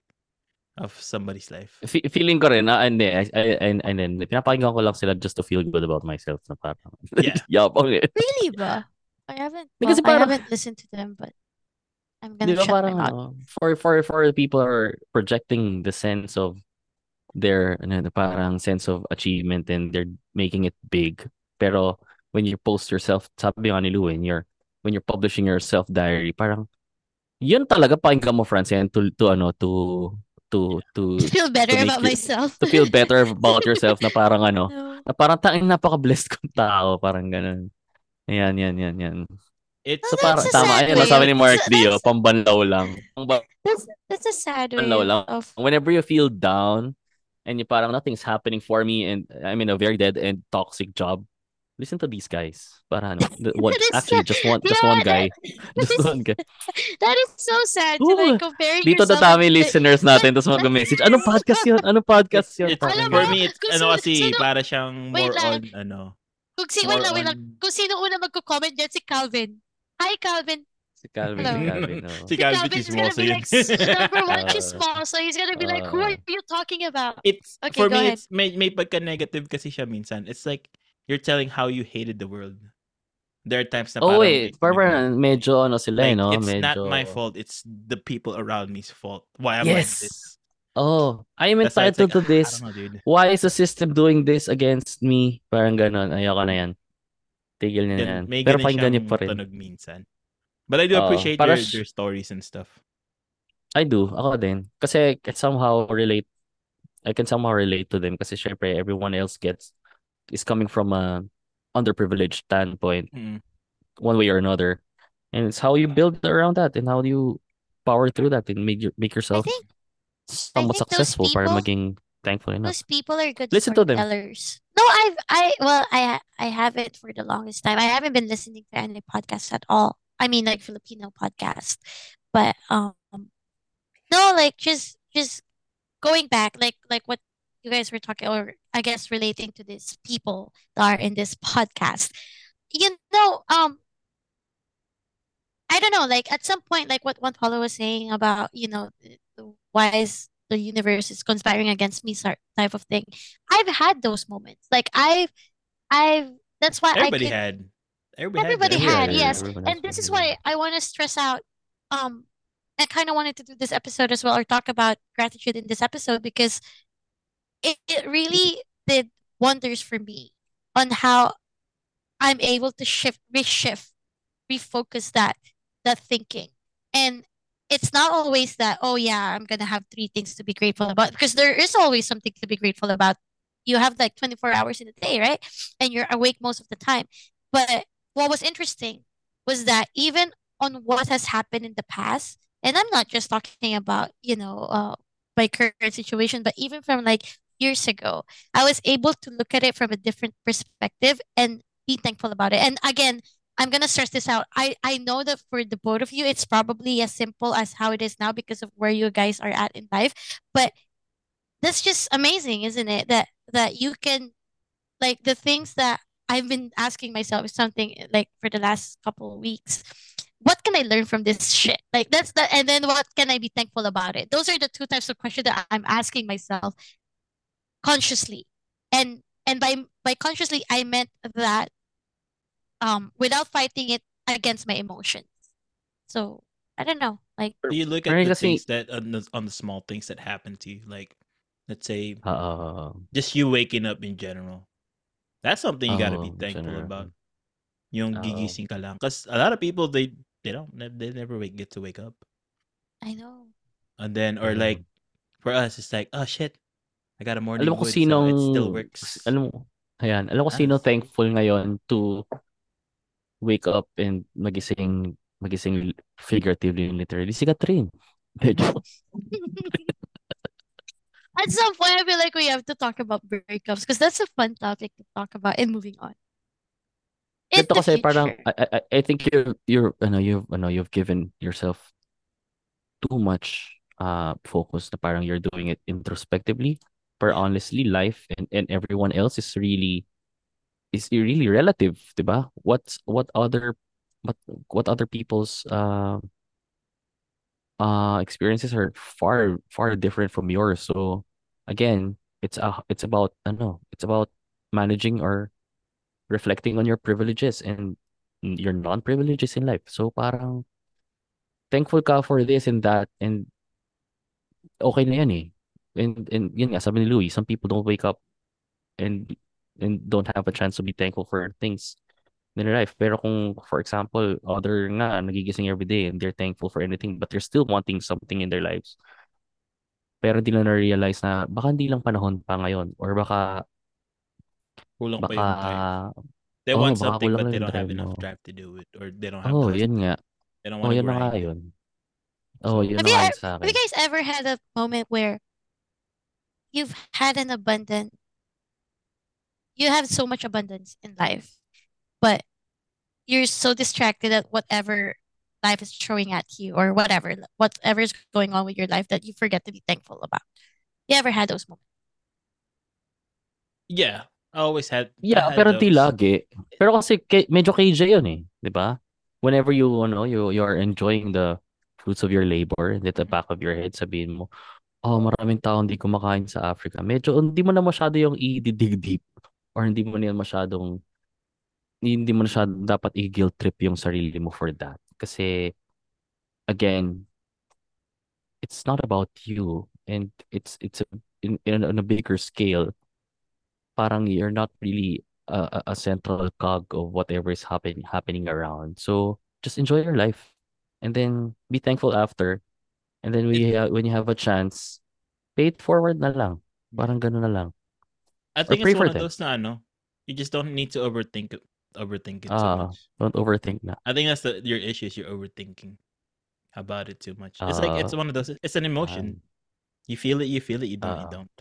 Speaker 2: of somebody's life.
Speaker 3: fe- feeling ko rin na I, I, and, and then pinapakinggan ko lang sila just to feel good about myself na parang
Speaker 2: Yeah.
Speaker 3: yabang eh.
Speaker 4: Really ba? I haven't. Well,
Speaker 3: kasi
Speaker 4: I
Speaker 3: parang-
Speaker 4: haven't listened to them, but I'm gonna
Speaker 3: ba
Speaker 4: shut my
Speaker 3: parang
Speaker 4: mouth.
Speaker 3: ano, for for for the people who are projecting the sense of their ano, parang sense of achievement and they're making it big. Pero when you post yourself, sabi nga ni Lou, when you're when you're publishing your self diary, parang yun talaga pakinggan mo Francine to to ano to to to
Speaker 4: To feel better
Speaker 3: make
Speaker 4: about
Speaker 3: you-
Speaker 4: myself.
Speaker 3: to feel better about yourself na parang ano,
Speaker 4: No.
Speaker 3: na parang tanging napaka-blessed kong tao, parang ganun. Ayan, yan, yan, yan.
Speaker 2: It's
Speaker 3: So
Speaker 4: Oh,
Speaker 3: parang tama,
Speaker 4: sad
Speaker 3: ayun,
Speaker 4: way
Speaker 3: sabi
Speaker 4: of-
Speaker 3: ni Mark
Speaker 4: that's-
Speaker 3: Dio, pambanlaw lang.
Speaker 4: That's that's a sad way
Speaker 3: lang.
Speaker 4: of
Speaker 3: whenever you feel down and you parang nothing's happening for me and I'm in a very dead and toxic job, listen to these guys. Para ano, the one, actually just one just
Speaker 4: Yeah,
Speaker 3: one guy.
Speaker 4: that-
Speaker 3: Just one guy.
Speaker 4: That is so sad to like comparing
Speaker 3: Dito
Speaker 4: yourself
Speaker 3: dadami
Speaker 4: with-
Speaker 3: listeners natin tapos mag-message. Anong podcast yun? Anong podcast yun?
Speaker 2: it's
Speaker 4: Alam
Speaker 2: for me it's ano kasi para siyang more on ano.
Speaker 4: Kung si, wait lang, wait lang.
Speaker 2: on-
Speaker 4: Kung sino una magko-comment dyan, si Calvin. Hi, Calvin.
Speaker 3: Si Calvin,
Speaker 4: Hello.
Speaker 3: si Calvin. oo.
Speaker 2: Si Calvin
Speaker 4: Calvin's gonna
Speaker 2: Chismoso
Speaker 4: be
Speaker 2: yun.
Speaker 4: like, number one
Speaker 3: Uh,
Speaker 4: chismoso. He's gonna be like, who are
Speaker 3: uh,
Speaker 4: you talking about?
Speaker 2: It's
Speaker 4: Okay,
Speaker 2: for
Speaker 4: go
Speaker 2: me
Speaker 4: ahead.
Speaker 2: it's may may pagka-negative kasi siya minsan. It's like you're telling how you hated the world. There are times na
Speaker 3: Oh
Speaker 2: parang
Speaker 3: wait,
Speaker 2: like,
Speaker 3: parang medyo ano sila eh,
Speaker 2: like,
Speaker 3: no?
Speaker 2: it's
Speaker 3: Medyo...
Speaker 2: not my fault. It's the people around me's fault. Why am I
Speaker 3: Yes.
Speaker 2: this?
Speaker 3: Oh, I am entitled to
Speaker 2: like, ah, I
Speaker 3: this.
Speaker 2: know.
Speaker 3: Why is the system doing this against me? Parang ganon. Ayoko na yan. Tigil na
Speaker 2: Yan, may
Speaker 3: Pero pakinggan niyo pa rin.
Speaker 2: tunog minsan. But I do appreciate
Speaker 3: para
Speaker 2: your,
Speaker 3: sh-
Speaker 2: your stories and stuff.
Speaker 3: I do. Ako din. Kasi I can somehow relate. I can somehow relate to them. Kasi syempre, everyone else gets is coming from a underprivileged standpoint,
Speaker 2: Mm.
Speaker 3: one way or another. And it's how you build around that and how do you power through that and make, your, make yourself
Speaker 4: think
Speaker 3: somewhat
Speaker 4: think those
Speaker 3: successful para
Speaker 4: people-
Speaker 3: maging thankful enough.
Speaker 4: those people are good
Speaker 3: Listen to them.
Speaker 4: storytellers. No, I've I well I I have it for the longest time. I haven't been listening to any podcasts at all. I mean like Filipino podcast. But um no like just just going back like like what you guys were talking or I guess relating to these people that are in this podcast. You know, um I don't know, like at some point, like what one follower was saying about, you know, why is the universe is conspiring against me sort type of thing. I've had those moments. Like I've I've that's why
Speaker 2: Everybody
Speaker 4: I can
Speaker 2: had. Everybody,
Speaker 4: Everybody
Speaker 2: had.
Speaker 4: had,
Speaker 2: that.
Speaker 4: yes.
Speaker 3: everyone has
Speaker 4: and this is why I want to stress out um I kind of wanted to do this episode as well or talk about gratitude in this episode because it, it really did wonders for me on how I'm able to shift reshift refocus that that thinking. And it's not always that oh yeah I'm gonna have three things to be grateful about because there is always something to be grateful about. You have like 24 hours in a day right? And you're awake most of the time. But what was interesting was that even on what has happened in the past, and I'm not just talking about, you know, uh, my current situation, but even from like years ago, I was able to look at it from a different perspective and be thankful about it. And again, I'm gonna stress this out. I I know that for the both of you, it's probably as simple as how it is now because of where you guys are at in life. But that's just amazing, isn't it? That that you can like the things that I've been asking myself something eh, like for the last couple of weeks. What can I learn from this shit? Like that's the and then what can I be thankful about it? Those are the two types of questions that I'm asking myself consciously. And and by by consciously I meant that um without fighting it against my emotions. So I don't know. Like
Speaker 2: Do you look at the
Speaker 3: kasi-
Speaker 2: things that on the, on the small things that happen to you, like let's say
Speaker 3: Oo.
Speaker 2: just you waking up in general. That's something you gotta be
Speaker 3: Oo,
Speaker 2: thankful
Speaker 3: general.
Speaker 2: about. Yung
Speaker 3: Oo.
Speaker 2: gigising ka lang. Because a lot of people they they don't they never wake, get to wake up.
Speaker 4: I know.
Speaker 2: And then or
Speaker 3: Mhm.
Speaker 2: like for us it's like oh shit, I got a morning
Speaker 3: Alam mo kung
Speaker 2: wood, so it still works.
Speaker 3: alam mo ayan, alam ko
Speaker 2: Ah.
Speaker 3: sino thankful ngayon to wake up and magising magising figuratively and literally si Kathryn.
Speaker 4: At some point, I feel like we have to talk about breakups because that's a fun topic to talk about and moving on. In
Speaker 3: Ganito
Speaker 4: the
Speaker 3: kasi parang. I, I, I think you you're ano you've ano you've given yourself too much uh focus na parang you're doing it introspectively. But honestly, life and, and everyone else is really is really relative, ba? What's what other what what other people's uh uh experiences are far far different from yours. So again, it's a it's about I don't know, it's about managing or reflecting on your privileges and your non-privileges in life. So parang thankful ka for this and that and okay na yan eh. And and yun nga sabi ni Louis, some people don't wake up and and don't have a chance to be thankful for things in their life. Pero kung, for example, other nga, nagigising every day and they're thankful for anything, but they're still wanting something in their lives. Pero hindi na na-realize na baka hindi lang panahon pa ngayon or baka
Speaker 2: Kulang pa
Speaker 3: baka
Speaker 2: yung drive. They
Speaker 3: Oo,
Speaker 2: want
Speaker 3: baka
Speaker 2: something but they don't have enough
Speaker 3: mo.
Speaker 2: drive to do it or they don't have
Speaker 3: Oh, yun nga.
Speaker 2: They don't
Speaker 3: Oh,
Speaker 2: want to
Speaker 3: yan na nga
Speaker 2: grind.
Speaker 3: yun. Oh,
Speaker 2: So,
Speaker 3: yun
Speaker 4: Have
Speaker 3: na
Speaker 4: you,
Speaker 3: nga
Speaker 4: ever,
Speaker 3: yun sa
Speaker 4: have you guys ever had a moment where you've had an abundant, you have so much abundance in life, but you're so distracted at whatever life is throwing at you or whatever, whatever is going on with your life that you forget to be thankful about. You ever had those moments?
Speaker 2: yeah, I always had. I
Speaker 3: Yeah,
Speaker 2: had
Speaker 3: pero di
Speaker 2: those.
Speaker 3: lagi. Pero kasi ke- medyo KJ yun eh, 'di ba? Whenever you ano, you you are enjoying the fruits of your labor, and at the back of your head sabihin mo, oh, maraming tao hindi kumakain sa Africa. Medyo hindi mo na masyado yung i-dig deep or hindi mo na masyadong hindi mo na siya dapat i-guilt trip yung sarili mo for that. Kasi again, it's not about you and it's it's a, in, in on a bigger scale parang you're not really a, a a central cog of whatever is happening happening around. So just enjoy your life, and then be thankful after. And then we uh, when you have a chance, pay it forward na lang. Parang ganun na lang.
Speaker 2: I
Speaker 3: or
Speaker 2: think
Speaker 3: pray
Speaker 2: it's one of
Speaker 3: them.
Speaker 2: those na ano. You just don't need to overthink it. Overthink it so
Speaker 3: Ah,
Speaker 2: much.
Speaker 3: don't overthink na.
Speaker 2: I think that's the your issue. Is you're overthinking about it too much. It's like it's
Speaker 3: Ah,
Speaker 2: one of those. It's an emotion. You feel it. You feel it. You don't. you
Speaker 3: ah,
Speaker 2: don't.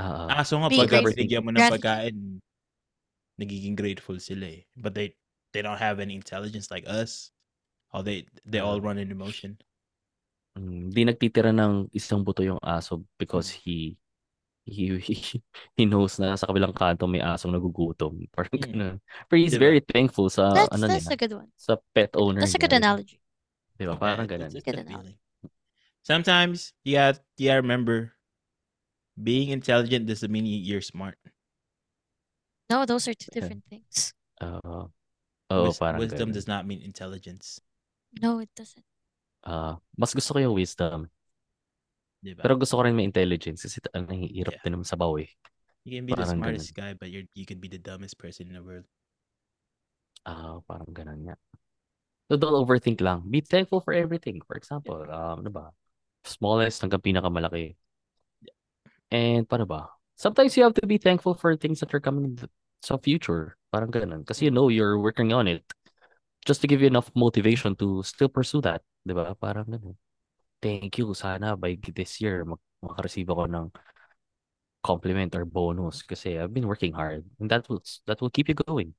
Speaker 3: ah,
Speaker 2: Aso nga pag
Speaker 3: grateful.
Speaker 2: binigyan mo ng
Speaker 4: Gratitude.
Speaker 2: pagkain, nagiging grateful sila eh. But they they don't have any intelligence like us. All they they all
Speaker 3: ah.
Speaker 2: run in emotion.
Speaker 3: Mm, Di nagtitira ng isang buto yung aso because
Speaker 2: Mm.
Speaker 3: he he he, he knows na sa kabilang kanto may asong nagugutom. Parang
Speaker 2: Mm.
Speaker 3: ganun. But he's
Speaker 2: Diba?
Speaker 3: very thankful sa
Speaker 4: That's
Speaker 3: ano
Speaker 4: that's
Speaker 3: niya,
Speaker 4: a good one.
Speaker 3: sa pet owner
Speaker 4: That's a good
Speaker 3: Diba?
Speaker 4: analogy.
Speaker 3: Diba?
Speaker 2: Yeah,
Speaker 3: Parang ganun.
Speaker 2: it's, it's
Speaker 4: Good analogy.
Speaker 2: Sometimes you got you gotta remember, being intelligent doesn't mean you- you're smart.
Speaker 4: No, those are two
Speaker 3: Yeah.
Speaker 4: different things.
Speaker 3: Oo. Oo,
Speaker 2: Wis-
Speaker 3: parang
Speaker 2: wisdom
Speaker 3: ganun.
Speaker 2: does not mean intelligence.
Speaker 4: No, it doesn't.
Speaker 3: Ah, mas gusto ko yung wisdom.
Speaker 2: Diba?
Speaker 3: Pero gusto ko rin may intelligence kasi ang hirap
Speaker 2: Yeah.
Speaker 3: din naman sa baw eh.
Speaker 2: You can be the
Speaker 3: Parang
Speaker 2: smartest
Speaker 3: ganun.
Speaker 2: guy, but you're you could be the dumbest person in the world.
Speaker 3: Ah, parang ganun nga. So don't overthink lang. Be thankful for everything. For example, um, ano ba? Smallest hanggang pinakamalaki. And paano ba? Sometimes you have to be thankful for things that are coming in the, sa future. Parang ganun. Kasi you know you're working on it. Just to give you enough motivation to still pursue that. Di ba? Parang ganun. Thank you. Sana by this year, mag makareceive ako ng compliment or bonus kasi I've been working hard. And that will, that will keep you going.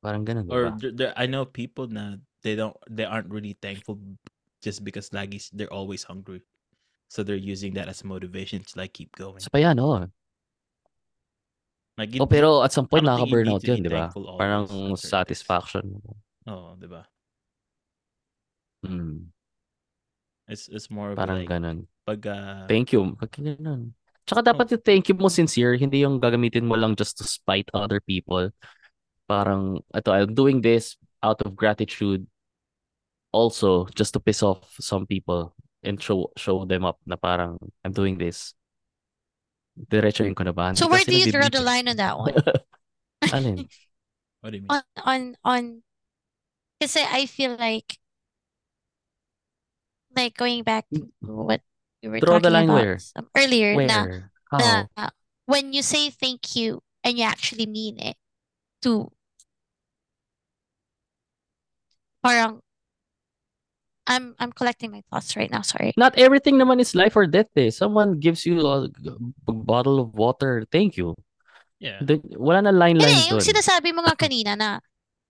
Speaker 3: Parang ganun, di
Speaker 2: Or
Speaker 3: ba?
Speaker 2: there, I know people na they don't they aren't really thankful just because lagi they're always hungry. So they're using that as motivation to like keep going.
Speaker 3: Sa pa yan, oh.
Speaker 2: Like
Speaker 3: Oh, pero at some point nakaka-burnout yun, di ba? Parang satisfaction.
Speaker 2: Oh, diba?
Speaker 3: Hmm,
Speaker 2: It's it's more of
Speaker 3: parang
Speaker 2: like
Speaker 3: ganun.
Speaker 2: pag uh,
Speaker 3: Thank you. Pag ganun. Tsaka
Speaker 2: oh,
Speaker 3: dapat yung thank you mo sincere, hindi yung gagamitin mo lang just to spite other people. Parang, ito, I'm doing this out of gratitude also just to piss off some people and show show them up na parang I'm doing this. Diretso yung ko na ba?
Speaker 4: So where
Speaker 3: kasi
Speaker 4: do you draw the line on that one?
Speaker 3: Alin?
Speaker 2: what do you mean?
Speaker 4: on on on kasi I feel like like going back to what we were
Speaker 3: Draw the
Speaker 4: talking
Speaker 3: line
Speaker 4: about
Speaker 3: where?
Speaker 4: some earlier na,
Speaker 3: Where?
Speaker 4: na
Speaker 3: How?
Speaker 4: when you say thank you and you actually mean it to parang I'm I'm collecting my thoughts right now, sorry.
Speaker 3: Not everything naman is life or death eh. Someone gives you a, a bottle of water, thank you.
Speaker 2: Yeah.
Speaker 3: Then, wala na line-line
Speaker 4: Hindi, yung
Speaker 3: dun.
Speaker 4: sinasabi mo nga kanina na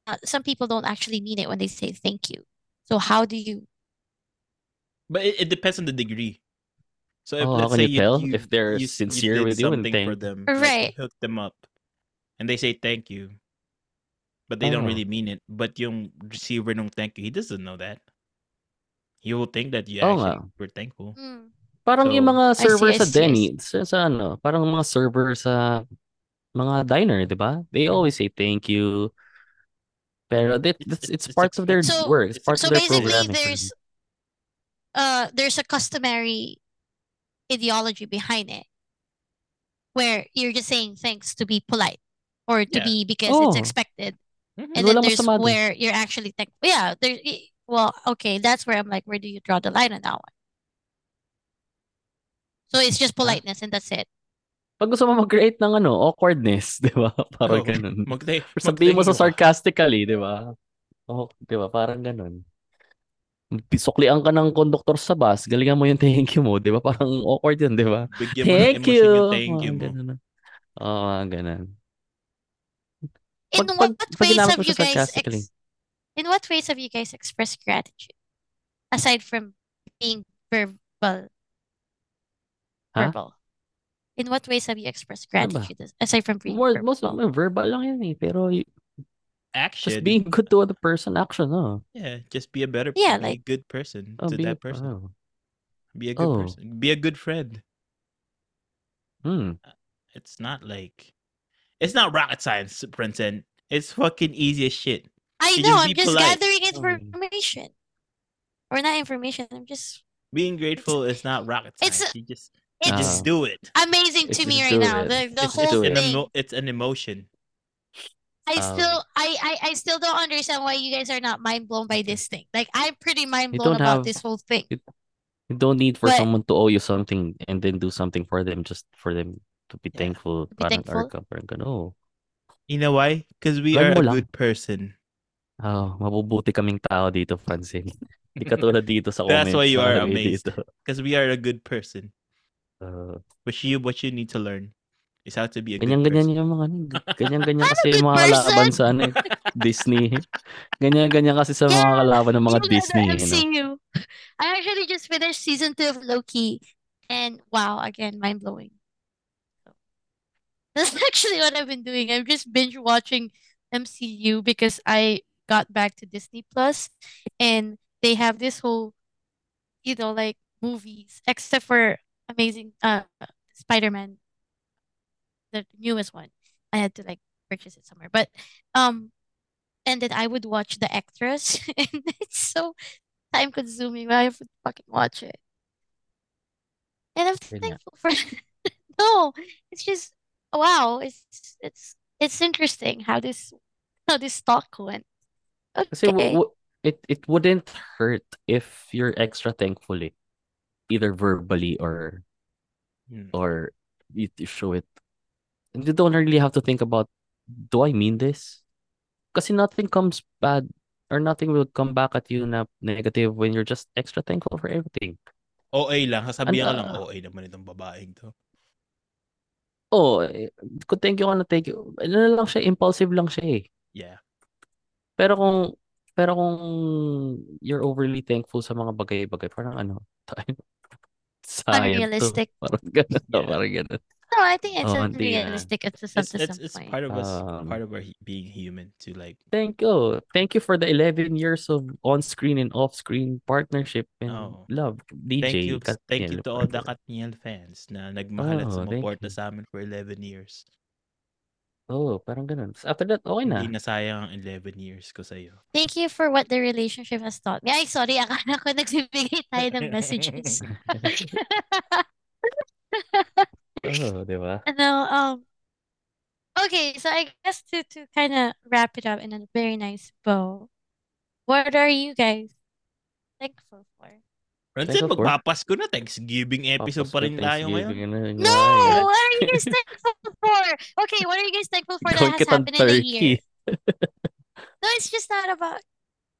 Speaker 4: uh, some people don't actually mean it when they say thank you. So how do you
Speaker 2: But it, it depends on the degree. So if
Speaker 3: Oh,
Speaker 2: let's
Speaker 3: can
Speaker 2: say
Speaker 3: you tell
Speaker 2: you,
Speaker 3: if they're
Speaker 2: you,
Speaker 3: sincere
Speaker 2: you
Speaker 3: with you and
Speaker 2: something for them,
Speaker 4: Right.
Speaker 2: like you hooked them up, and they say thank you, but they don't
Speaker 3: Oh.
Speaker 2: really mean it. But yung receiver nung thank you, he doesn't know that. He will think that you
Speaker 3: Oo
Speaker 2: actually
Speaker 3: nga.
Speaker 2: were thankful.
Speaker 4: Mm.
Speaker 3: Parang yung mga
Speaker 4: I see,
Speaker 3: sa
Speaker 4: see,
Speaker 3: Denny, sa, sa ano, parang mga server sa mga diner, di ba? They always say thank you. Pero that,
Speaker 2: It's-
Speaker 3: that's, it's
Speaker 2: it's
Speaker 3: parts of their
Speaker 4: So-
Speaker 3: work. It's
Speaker 2: it's
Speaker 3: parts
Speaker 4: So
Speaker 3: of their
Speaker 4: basically
Speaker 3: programming. for
Speaker 4: there's
Speaker 3: them.
Speaker 4: Uh there's a customary ideology behind it. where you're just saying thanks to be polite or to
Speaker 2: Yeah.
Speaker 4: be because it's
Speaker 3: Oh.
Speaker 4: expected.
Speaker 2: Mhm.
Speaker 4: And then there's where you're actually thankful. Yeah, there. Well, okay, that's where I'm like, where do you draw the line on that one? So it's just politeness and that's it.
Speaker 3: Pag gusto mo mag-create ng ano, awkwardness, di ba? Parang
Speaker 2: Oo.
Speaker 3: ganun.
Speaker 2: Magtay,
Speaker 3: Or sabihin mo sa sarcastically, di ba? Oh, di ba? Parang ganun. Pisuklian ka ng conductor sa bus, galingan mo yung thank you mo, di ba? Parang awkward yun, di ba?
Speaker 2: Bigyan mo ng
Speaker 3: Thank
Speaker 2: emosyon
Speaker 3: you!
Speaker 2: yung thank you
Speaker 3: Mga
Speaker 2: mo.
Speaker 3: ganun. Oo, mga ganun.
Speaker 4: In
Speaker 3: Pag-
Speaker 4: what
Speaker 3: pag-
Speaker 4: ways have you guys ex- in what ways have you guys expressed gratitude aside from being verbal?
Speaker 3: Ha?
Speaker 4: Verbal. In what ways have you expressed
Speaker 3: Ano
Speaker 4: gratitude as- aside from being
Speaker 3: More,
Speaker 4: verbal?
Speaker 3: most of them, verbal lang yan eh. Pero
Speaker 2: Action.
Speaker 3: just being good to other person, action, oh.
Speaker 2: Yeah, just be a better
Speaker 4: Yeah,
Speaker 2: be
Speaker 4: like-
Speaker 2: a good person
Speaker 3: Oh,
Speaker 2: to
Speaker 3: be,
Speaker 2: that person.
Speaker 3: oh.
Speaker 2: Be a good
Speaker 3: Oh.
Speaker 2: person. Be a good friend.
Speaker 3: Hmm.
Speaker 2: It's not like it's not rocket science, Princeton. It's fucking easy as shit.
Speaker 4: I
Speaker 2: You
Speaker 4: know,
Speaker 2: just
Speaker 4: I'm just
Speaker 2: polite.
Speaker 4: gathering
Speaker 3: Oh.
Speaker 4: information. Or not information, I'm just
Speaker 2: Being grateful is not rocket
Speaker 4: it's
Speaker 2: science. you just
Speaker 4: it's
Speaker 2: you just
Speaker 3: Ah.
Speaker 2: do it.
Speaker 4: amazing
Speaker 3: It's
Speaker 4: to me right now.
Speaker 3: it.
Speaker 4: The the
Speaker 3: It's
Speaker 2: It's,
Speaker 4: whole
Speaker 2: it's
Speaker 3: it.
Speaker 2: an
Speaker 4: thing.
Speaker 2: emo- it's an emotion.
Speaker 4: I
Speaker 3: Oh.
Speaker 4: still I, I I still don't understand why you guys are not mind blown by this thing. Like I'm pretty mind blown about
Speaker 3: have-
Speaker 4: this whole thing.
Speaker 3: You don't need for
Speaker 4: But-
Speaker 3: someone to owe you something and then do something for them just for them to be
Speaker 2: Yeah.
Speaker 3: thankful.
Speaker 4: be
Speaker 3: Parang, or
Speaker 4: thankful?
Speaker 3: ka- parang ganun. Oh,
Speaker 2: You know why? Because we
Speaker 3: Learn
Speaker 2: are a
Speaker 3: lang.
Speaker 2: good person.
Speaker 3: oh, mabubuti kaming tao dito, Francine. Hindi katulad dito sa.
Speaker 2: That's why you are
Speaker 3: nakalagay
Speaker 2: amazed. Because we are a good person.
Speaker 3: Uh,
Speaker 2: Which you what you need to learn is how to be a good
Speaker 3: ganyan-ganyan
Speaker 2: person.
Speaker 3: yung mga ano, ganyan-ganyan kasi yung mga
Speaker 4: person.
Speaker 3: kalaban sa ano, eh, Disney. Ganyan-ganyan kasi sa mga
Speaker 4: Yeah,
Speaker 3: kalaban ng mga
Speaker 4: Even the
Speaker 3: Disney. You?
Speaker 4: MCU. I actually just finished season two of Loki, and wow, again, mind blowing. That's actually what I've been doing. I'm just binge watching MCU because I got back to Disney Plus, and they have this whole, you know, like movies, except for Amazing uh Spider-Man, the newest one. I had to like purchase it somewhere, but um, and then I would watch the extras, and it's so time consuming. but I would fucking watch it, and I'm
Speaker 3: Yun nga.
Speaker 4: thankful for. no, it's just wow. It's it's it's interesting how this how this talk went.
Speaker 3: Kasi w-
Speaker 4: Okay.
Speaker 3: w- it it wouldn't hurt if you're extra thankful eh. Either verbally or
Speaker 2: Hmm.
Speaker 3: or you, you show it. And you don't really have to think about do I mean this? Kasi nothing comes bad or nothing will come back at you na negative when you're just extra thankful for everything.
Speaker 2: OA lang. Sasabihan ka lang,
Speaker 3: ah,
Speaker 2: OA naman itong babaeng to.
Speaker 3: Oh, kung thank you ka na thank you. Ano na lang siya, impulsive lang siya eh.
Speaker 2: Yeah.
Speaker 3: Pero kung pero kung you're overly thankful sa mga bagay-bagay, parang ano, tayo, sayang to.
Speaker 4: Unrealistic.
Speaker 3: Parang ganun,
Speaker 2: Yeah.
Speaker 3: parang ganun.
Speaker 4: No, I think it's
Speaker 3: Oh, hindi nga.
Speaker 4: unrealistic to
Speaker 2: It's
Speaker 4: some to
Speaker 2: it's,
Speaker 4: some
Speaker 2: it's part of us
Speaker 3: Um,
Speaker 2: part of our being human to like
Speaker 3: Thank you. Thank you for the 11 years of on-screen and off-screen partnership and
Speaker 2: Oh.
Speaker 3: love. DJ
Speaker 2: thank you thank you to all the
Speaker 3: parang-
Speaker 2: KathNiel fans na nagmahal at
Speaker 3: Oh, thank
Speaker 2: sumuporta sa amin for 11 years.
Speaker 3: Oh, parang ganun. After that, okay na.
Speaker 2: Hindi nasayang ang 11 years ko sa iyo.
Speaker 4: Thank you for what the relationship has taught me. Ay, sorry, akala ko nagbibigay tayo ng messages.
Speaker 3: oh, di ba?
Speaker 4: Ano, um, okay, so I guess to to kind of wrap it up in a very nice bow, what are you guys thankful for?
Speaker 2: Francis,
Speaker 3: Thankful for?
Speaker 2: magpapasko na Thanksgiving episode pa rin tayo ngayon.
Speaker 3: Thanksgiving na,
Speaker 4: No,
Speaker 3: right.
Speaker 4: what are you guys thankful for? Okay, what are you guys thankful for that has
Speaker 3: kitang
Speaker 4: happened in a year?
Speaker 3: turkey.
Speaker 4: No, it's just not about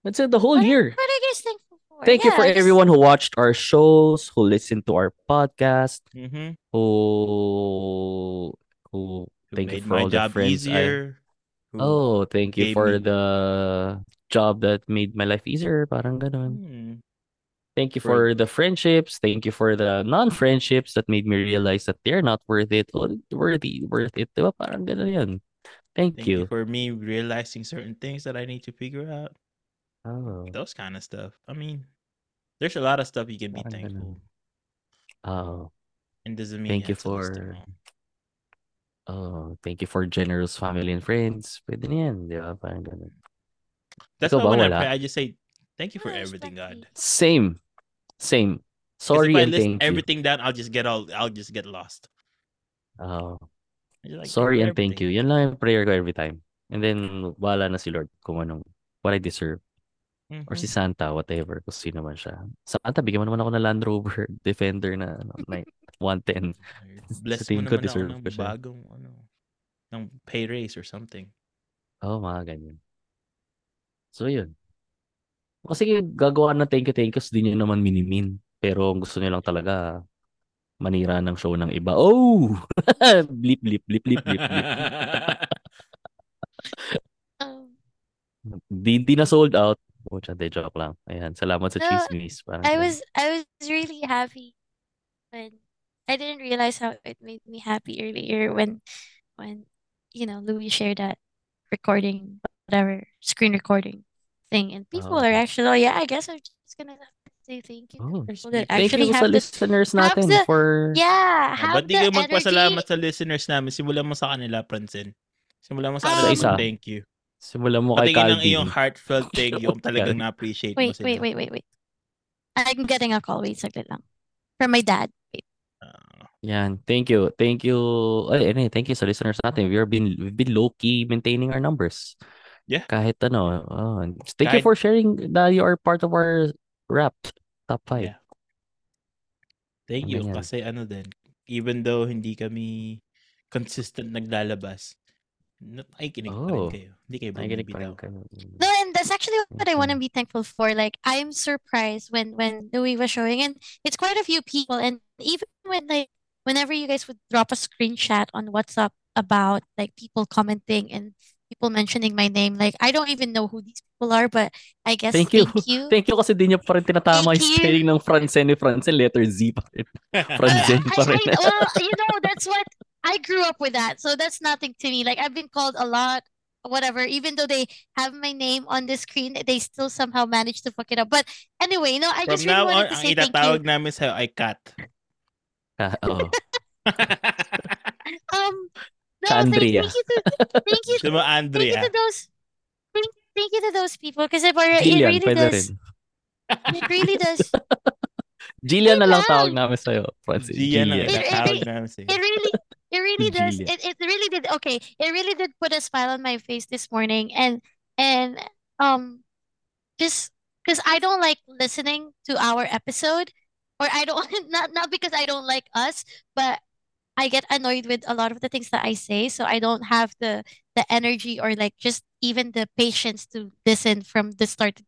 Speaker 3: That's it, the whole
Speaker 4: what,
Speaker 3: year.
Speaker 4: what are you guys thankful for?
Speaker 3: Thank you for
Speaker 4: just-
Speaker 3: everyone who watched our shows, who listened to our podcast,
Speaker 2: Mm-hmm.
Speaker 3: who who
Speaker 2: Who
Speaker 3: Thank you for
Speaker 2: my
Speaker 3: all the
Speaker 2: job
Speaker 3: friends I-
Speaker 2: easier. who-
Speaker 3: Oh, thank you for
Speaker 2: me-
Speaker 3: the job that made my life easier. Parang ganun.
Speaker 2: Hmm.
Speaker 3: Thank you
Speaker 2: For-
Speaker 3: for the friendships. Thank you for the non-friendships that made me realize that they're not worth it. Oh, worthy, worth it. Diba? Parang ganun yun. Thank,
Speaker 2: Thank you.
Speaker 3: you.
Speaker 2: for me realizing certain things that I need to figure out.
Speaker 3: Oh,
Speaker 2: Those kind of stuff. I mean, there's a lot of stuff you can be
Speaker 3: Parang
Speaker 2: thankful.
Speaker 3: oh,
Speaker 2: And doesn't mean
Speaker 3: Thank you
Speaker 2: have to list them
Speaker 3: for-
Speaker 2: all.
Speaker 3: oh, thank you for generous family and friends. Pwede na yan. Di ba? Parang ganun.
Speaker 2: That's
Speaker 3: Ikaw
Speaker 2: why
Speaker 3: ba
Speaker 2: when I
Speaker 3: wala?
Speaker 2: pray, I just say, thank you for
Speaker 4: Wala,
Speaker 2: everything,
Speaker 4: Sparky.
Speaker 2: God.
Speaker 3: Same. Same. Sorry
Speaker 2: if I
Speaker 3: and
Speaker 2: list
Speaker 3: thank you.
Speaker 2: everything down, I'll just get all I'll just get lost.
Speaker 3: Oh,
Speaker 2: like
Speaker 3: sorry
Speaker 2: for
Speaker 3: and thank you.
Speaker 2: everything.
Speaker 3: Yan lang yung prayer ko every time. And then, wala na si Lord kung anong, what I deserve. Or si. Santa, whatever, kung sino man siya. Santa, bigyan mo naman ako ng Land Rover Defender na ano, like 110. Sa
Speaker 2: Bless mo naman ako ng bagong ano, ng pay raise or something.
Speaker 3: Oo, mga ganyan. So, yun. Kasi gagawa ng thank you, thank yous, di nyo naman minimin. Pero gusto nyo lang talaga, manira ng show ng iba. Oh! blip, blip, blip, blip, blip, blip. Di, di na sold out. Pucha, de joke lang. Ayan, salamat sa
Speaker 4: No,
Speaker 3: chismis. Parang
Speaker 4: I
Speaker 3: ganun.
Speaker 4: was I was really happy when I didn't realize how it made me happy earlier when when you know Louis shared that recording whatever screen recording thing and people
Speaker 3: Oh.
Speaker 4: are actually oh yeah I guess I'm just gonna say thank you to
Speaker 3: Oh,
Speaker 4: people that
Speaker 3: Thank
Speaker 4: actually
Speaker 3: you sa
Speaker 4: have the
Speaker 3: listeners
Speaker 4: have
Speaker 3: natin
Speaker 4: the-
Speaker 3: for...
Speaker 4: yeah
Speaker 2: Ah,
Speaker 4: have
Speaker 2: ba't di
Speaker 4: the
Speaker 2: kayo magpasalamat
Speaker 4: energy
Speaker 2: sa listeners namin? Simulan mo sa kanila, Francine. Simulan mo sa
Speaker 4: Sa
Speaker 2: kanila
Speaker 3: isa.
Speaker 2: mag-thank you.
Speaker 3: Simulan mo kay
Speaker 2: Patingin ng
Speaker 3: Calvin.
Speaker 2: iyong heartfelt thank you kung talagang na-appreciate mo
Speaker 4: wait
Speaker 2: sila.
Speaker 4: wait wait wait wait I'm getting a call wait saglit lang from my dad wait
Speaker 2: Ah,
Speaker 3: Yan. Thank you. Thank you. Ay, ano, eh, thank you sa listeners natin. We've been, we've been low-key maintaining our numbers.
Speaker 2: Yeah.
Speaker 3: Kahit ano. Oh, thank you
Speaker 2: Kahit-
Speaker 3: for sharing that you are part of our rap top 5.
Speaker 2: Yeah. Thank you.
Speaker 3: Ganyan.
Speaker 2: Kasi ano din, even though hindi kami consistent naglalabas, nakikinig pa rin
Speaker 3: Oh.
Speaker 2: kayo. Hindi kayo
Speaker 3: Nakikinig pa rin
Speaker 2: bumibitaw.
Speaker 3: kayo.
Speaker 4: No, and that's actually what I want to be thankful for. Like, I'm surprised when when Louis was showing, and it's quite a few people, and even when like whenever you guys would drop a screenshot on WhatsApp about like people commenting and people mentioning my name, like I don't even know who these people are, but I guess
Speaker 3: Thank you.
Speaker 4: thank you.
Speaker 3: Thank you kasi di niyo pa rin tinatama
Speaker 4: Thank
Speaker 3: yung
Speaker 4: you.
Speaker 3: spelling ng Francine ni Francine. Letter Z pa rin. Francine
Speaker 4: I,
Speaker 3: pa rin.
Speaker 4: I, well, you know, that's what I grew up with that. So that's nothing to me. Like I've been called a lot, whatever, even though they have my name on the screen, they still somehow manage to fuck it up. But anyway, no, I
Speaker 2: From
Speaker 4: just really
Speaker 2: now on,
Speaker 4: wanted to
Speaker 2: ang
Speaker 4: say thank you.
Speaker 2: namin sa'yo ay Kat.
Speaker 3: Ah, oo.
Speaker 4: Um no,
Speaker 3: Sa
Speaker 4: thank,
Speaker 3: Andrea.
Speaker 4: thank you to thank you
Speaker 2: Gusto mo,
Speaker 4: thank you
Speaker 2: Andrea?
Speaker 4: to those thank, thank you to those people because it, it
Speaker 3: Jillian,
Speaker 4: really
Speaker 3: pwede
Speaker 4: does it really does
Speaker 3: Jillian na lang
Speaker 4: Wait
Speaker 3: tawag namin sa'yo, Francine.
Speaker 2: Gian ang
Speaker 3: Jillian.
Speaker 4: It- it-
Speaker 2: itatawag namin sa'yo.
Speaker 4: it really it really does. It, it really did. Okay. It really did put a smile on my face this morning. And and um just because I don't like listening to our episode or I don't not not because I don't like us but I get annoyed with a lot of the things that I say. So I don't have the the energy or like just even the patience to listen from the start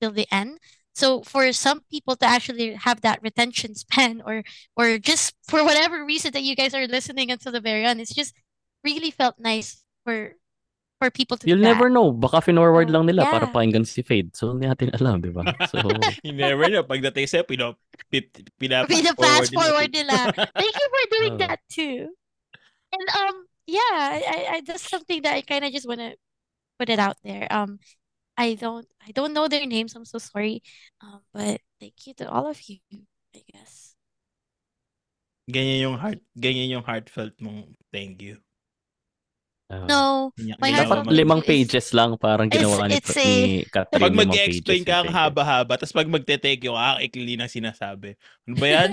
Speaker 4: till the end so for some people to actually have that retention span or or just for whatever reason that you guys are listening until the very end it's just really felt nice for for people to
Speaker 3: You'll
Speaker 4: do
Speaker 3: never
Speaker 4: that.
Speaker 3: know. Baka finorward
Speaker 4: Oh,
Speaker 3: lang nila para
Speaker 4: yeah.
Speaker 3: pakinggan si Fade. So, hindi natin alam, di ba? So,
Speaker 2: you never know. Pagdating sa'yo, pina, pip, pina,
Speaker 4: Pina fast forward nila.
Speaker 2: nila.
Speaker 4: Thank you for doing
Speaker 3: Oh.
Speaker 4: that too. And um yeah, I, I, I that's something that I kind of just want to put it out there. Um I don't I don't know their names. I'm so sorry. Um but thank you to all of you, I guess.
Speaker 2: ganyan yung heart, ganyan yung heartfelt mong thank you.
Speaker 3: oh.
Speaker 4: No, My heartfelt
Speaker 3: limang
Speaker 4: is-
Speaker 3: pages lang parang
Speaker 4: It's-
Speaker 3: ginawa ni,
Speaker 4: it's
Speaker 3: ni Catherine.
Speaker 2: Pag mag-explain ka ang haba-haba, tapos pag magte-take yung kakikli ng sinasabi. Ano ba yan?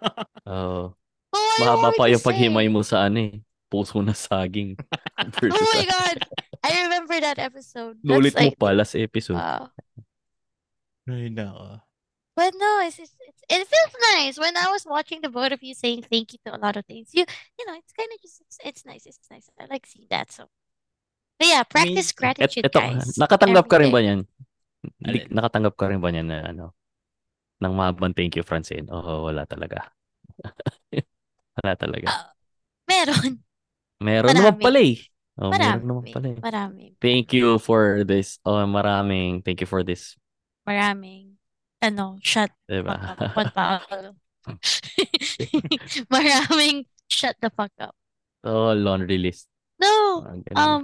Speaker 3: Oo.
Speaker 4: Oh, I
Speaker 3: Mahaba pa yung paghimay mo sa ano eh. Puso na saging.
Speaker 4: Oh my god. I remember that episode. That's
Speaker 3: Nulit mo
Speaker 4: like
Speaker 3: pa last episode.
Speaker 4: wow.
Speaker 2: Ay, nako.
Speaker 4: But no, it's, it's, it's it feels nice when I was watching the both of you saying thank you to a lot of things. You you know, it's kind of just it's, it's nice. It's nice. I like seeing that. So, but yeah, practice
Speaker 3: Et,
Speaker 4: gratitude,
Speaker 3: eto,
Speaker 4: guys.
Speaker 3: nakatanggap ka rin ba niyan?
Speaker 2: Alin?
Speaker 3: nakatanggap ka rin ba niyan na ano? Nang mahabang thank you, Francine? Oo, wala talaga. wala talaga.
Speaker 4: Ah, meron,
Speaker 3: Meron naman
Speaker 4: marami.
Speaker 3: pala eh. Oh, meron naman
Speaker 4: marami,
Speaker 3: pala eh.
Speaker 4: marami,
Speaker 3: Thank you for this. Oh, maraming thank you for this.
Speaker 4: maraming. Ano, shut
Speaker 3: Diba?
Speaker 4: fuck up. What pa? maraming shut the fuck up.
Speaker 3: oh, laundry list.
Speaker 4: No,
Speaker 3: Ah, ganun.
Speaker 4: um,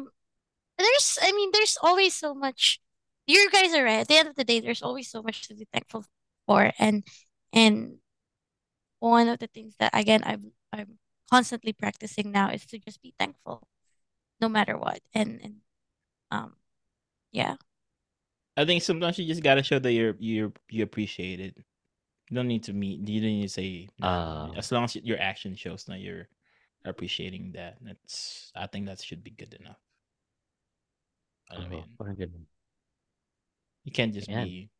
Speaker 4: there's, I mean, there's always so much. You guys are right. At the end of the day, there's always so much to be thankful for, and and one of the things that again I'm I'm constantly practicing now is to just be thankful, no matter what, and and um, yeah,
Speaker 2: I think sometimes you just gotta show that you're you're you appreciate it. You don't need to meet. You don't need to say.
Speaker 3: Ah.
Speaker 2: as long as your action shows that you're appreciating that. That's I think that should be good enough. Alam mo
Speaker 3: Oo,
Speaker 2: yun? You can't just
Speaker 3: Ayan.
Speaker 2: be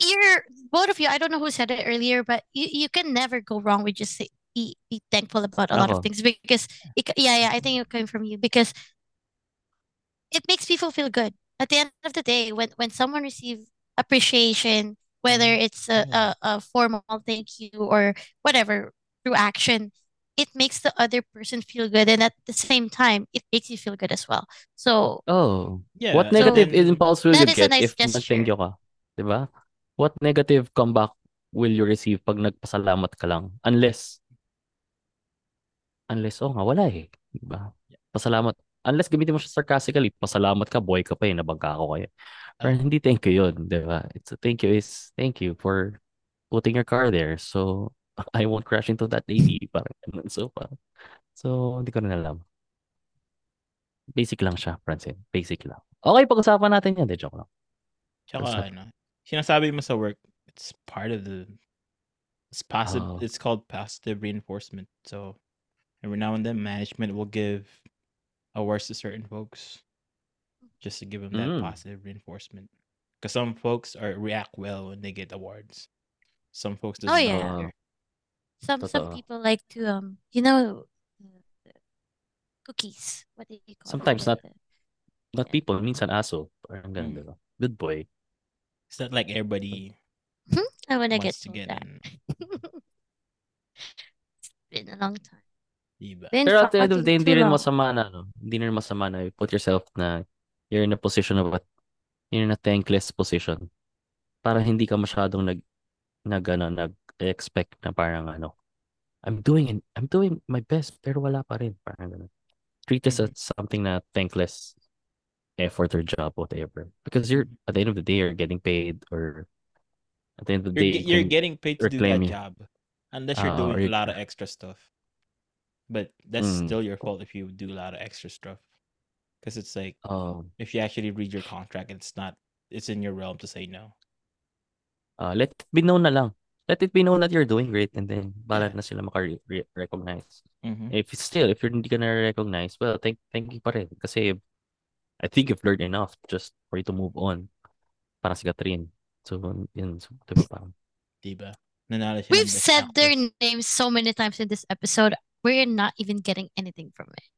Speaker 4: You're both of you. I don't know who said it earlier, but you, you can never go wrong with just say, be be thankful about a lot of things because it, yeah yeah I think it came from you because it makes people feel good at the end of the day when when someone receives appreciation whether
Speaker 2: Mhm.
Speaker 4: it's a, a, a formal thank you or whatever through action it makes the other person feel good and at the same time it makes you feel good as well so
Speaker 3: Oh,
Speaker 2: yeah.
Speaker 3: what negative
Speaker 2: then-
Speaker 3: impulse will you
Speaker 4: is a
Speaker 3: get
Speaker 4: nice
Speaker 3: if nag-thank
Speaker 4: gesture.
Speaker 3: you ka? Diba? What negative comeback will you receive pag nagpasalamat ka lang? Unless, unless, oh nga, wala eh. Diba? Pasalamat. Unless gamitin mo siya sarcastically, pasalamat ka, boy ka pa eh, nabangka ako kayo. Pero hindi thank you yun, diba? It's a thank you is thank you for putting your car there. So, I won't crash into that lady. Parang ganun. So, parang, so, hindi ko rin alam. Basic lang siya, Francine. Basic lang. Okay, pag-usapan natin yan. De, joke lang.
Speaker 2: Tsaka
Speaker 3: up?
Speaker 2: ano, sinasabi mo sa work, it's part of the it's passive
Speaker 3: Oh.
Speaker 2: it's called positive reinforcement. So every now and then management will give awards to certain folks just to give them that
Speaker 3: Mm.
Speaker 2: positive reinforcement. Because some folks are react well when they get awards. Some folks doesn't Oh
Speaker 4: yeah.
Speaker 2: matter.
Speaker 4: some some
Speaker 3: Totoo.
Speaker 4: people like to um you know cookies what do you call?
Speaker 3: Sometimes
Speaker 4: The-
Speaker 3: not-
Speaker 4: the-
Speaker 3: Not people, minsan aso. Parang ganun,
Speaker 2: Mm.
Speaker 3: diba? Good boy.
Speaker 2: It's not like everybody
Speaker 4: I want to get
Speaker 2: to get
Speaker 4: that
Speaker 2: in.
Speaker 4: it's been a long time
Speaker 2: Diba?
Speaker 4: been
Speaker 3: Pero at the end of the day, hindi rin masama na, no? Hindi rin masama na you put yourself na you're in a position of what, you're in a thankless position. Para hindi ka masyadong nag, nag, ano, nag-expect na parang ano, I'm doing, it- I'm doing my best, pero wala pa rin. Parang ganun. Treat this as something na thankless effort or job, whatever. Because you're, at the end of the day, you're getting paid or at the end of the
Speaker 2: You're,
Speaker 3: day,
Speaker 2: you're getting paid to do that job. Unless you're
Speaker 3: or
Speaker 2: doing a lot of extra stuff. But that's
Speaker 3: Mm.
Speaker 2: still your fault if you do a lot of extra stuff. Because it's like
Speaker 3: oh,
Speaker 2: if you actually read your contract, it's not it's in your realm to say no.
Speaker 3: uh, let it be known na lang. Let it be known that you're doing great and then balat
Speaker 2: Yeah.
Speaker 3: na sila maka-recognize.
Speaker 2: Mm-hmm.
Speaker 3: If it's still, if you're hindi ka na-recognize, well, thank, thank you pa rin. Kasi I think you've learned enough just for you to move on. Parang si Kathryn. So, yun. So, diba parang,
Speaker 2: Diba? Nanalo siya ng
Speaker 4: we've said their
Speaker 2: actress.
Speaker 4: names so many times in this episode we're not even getting anything from it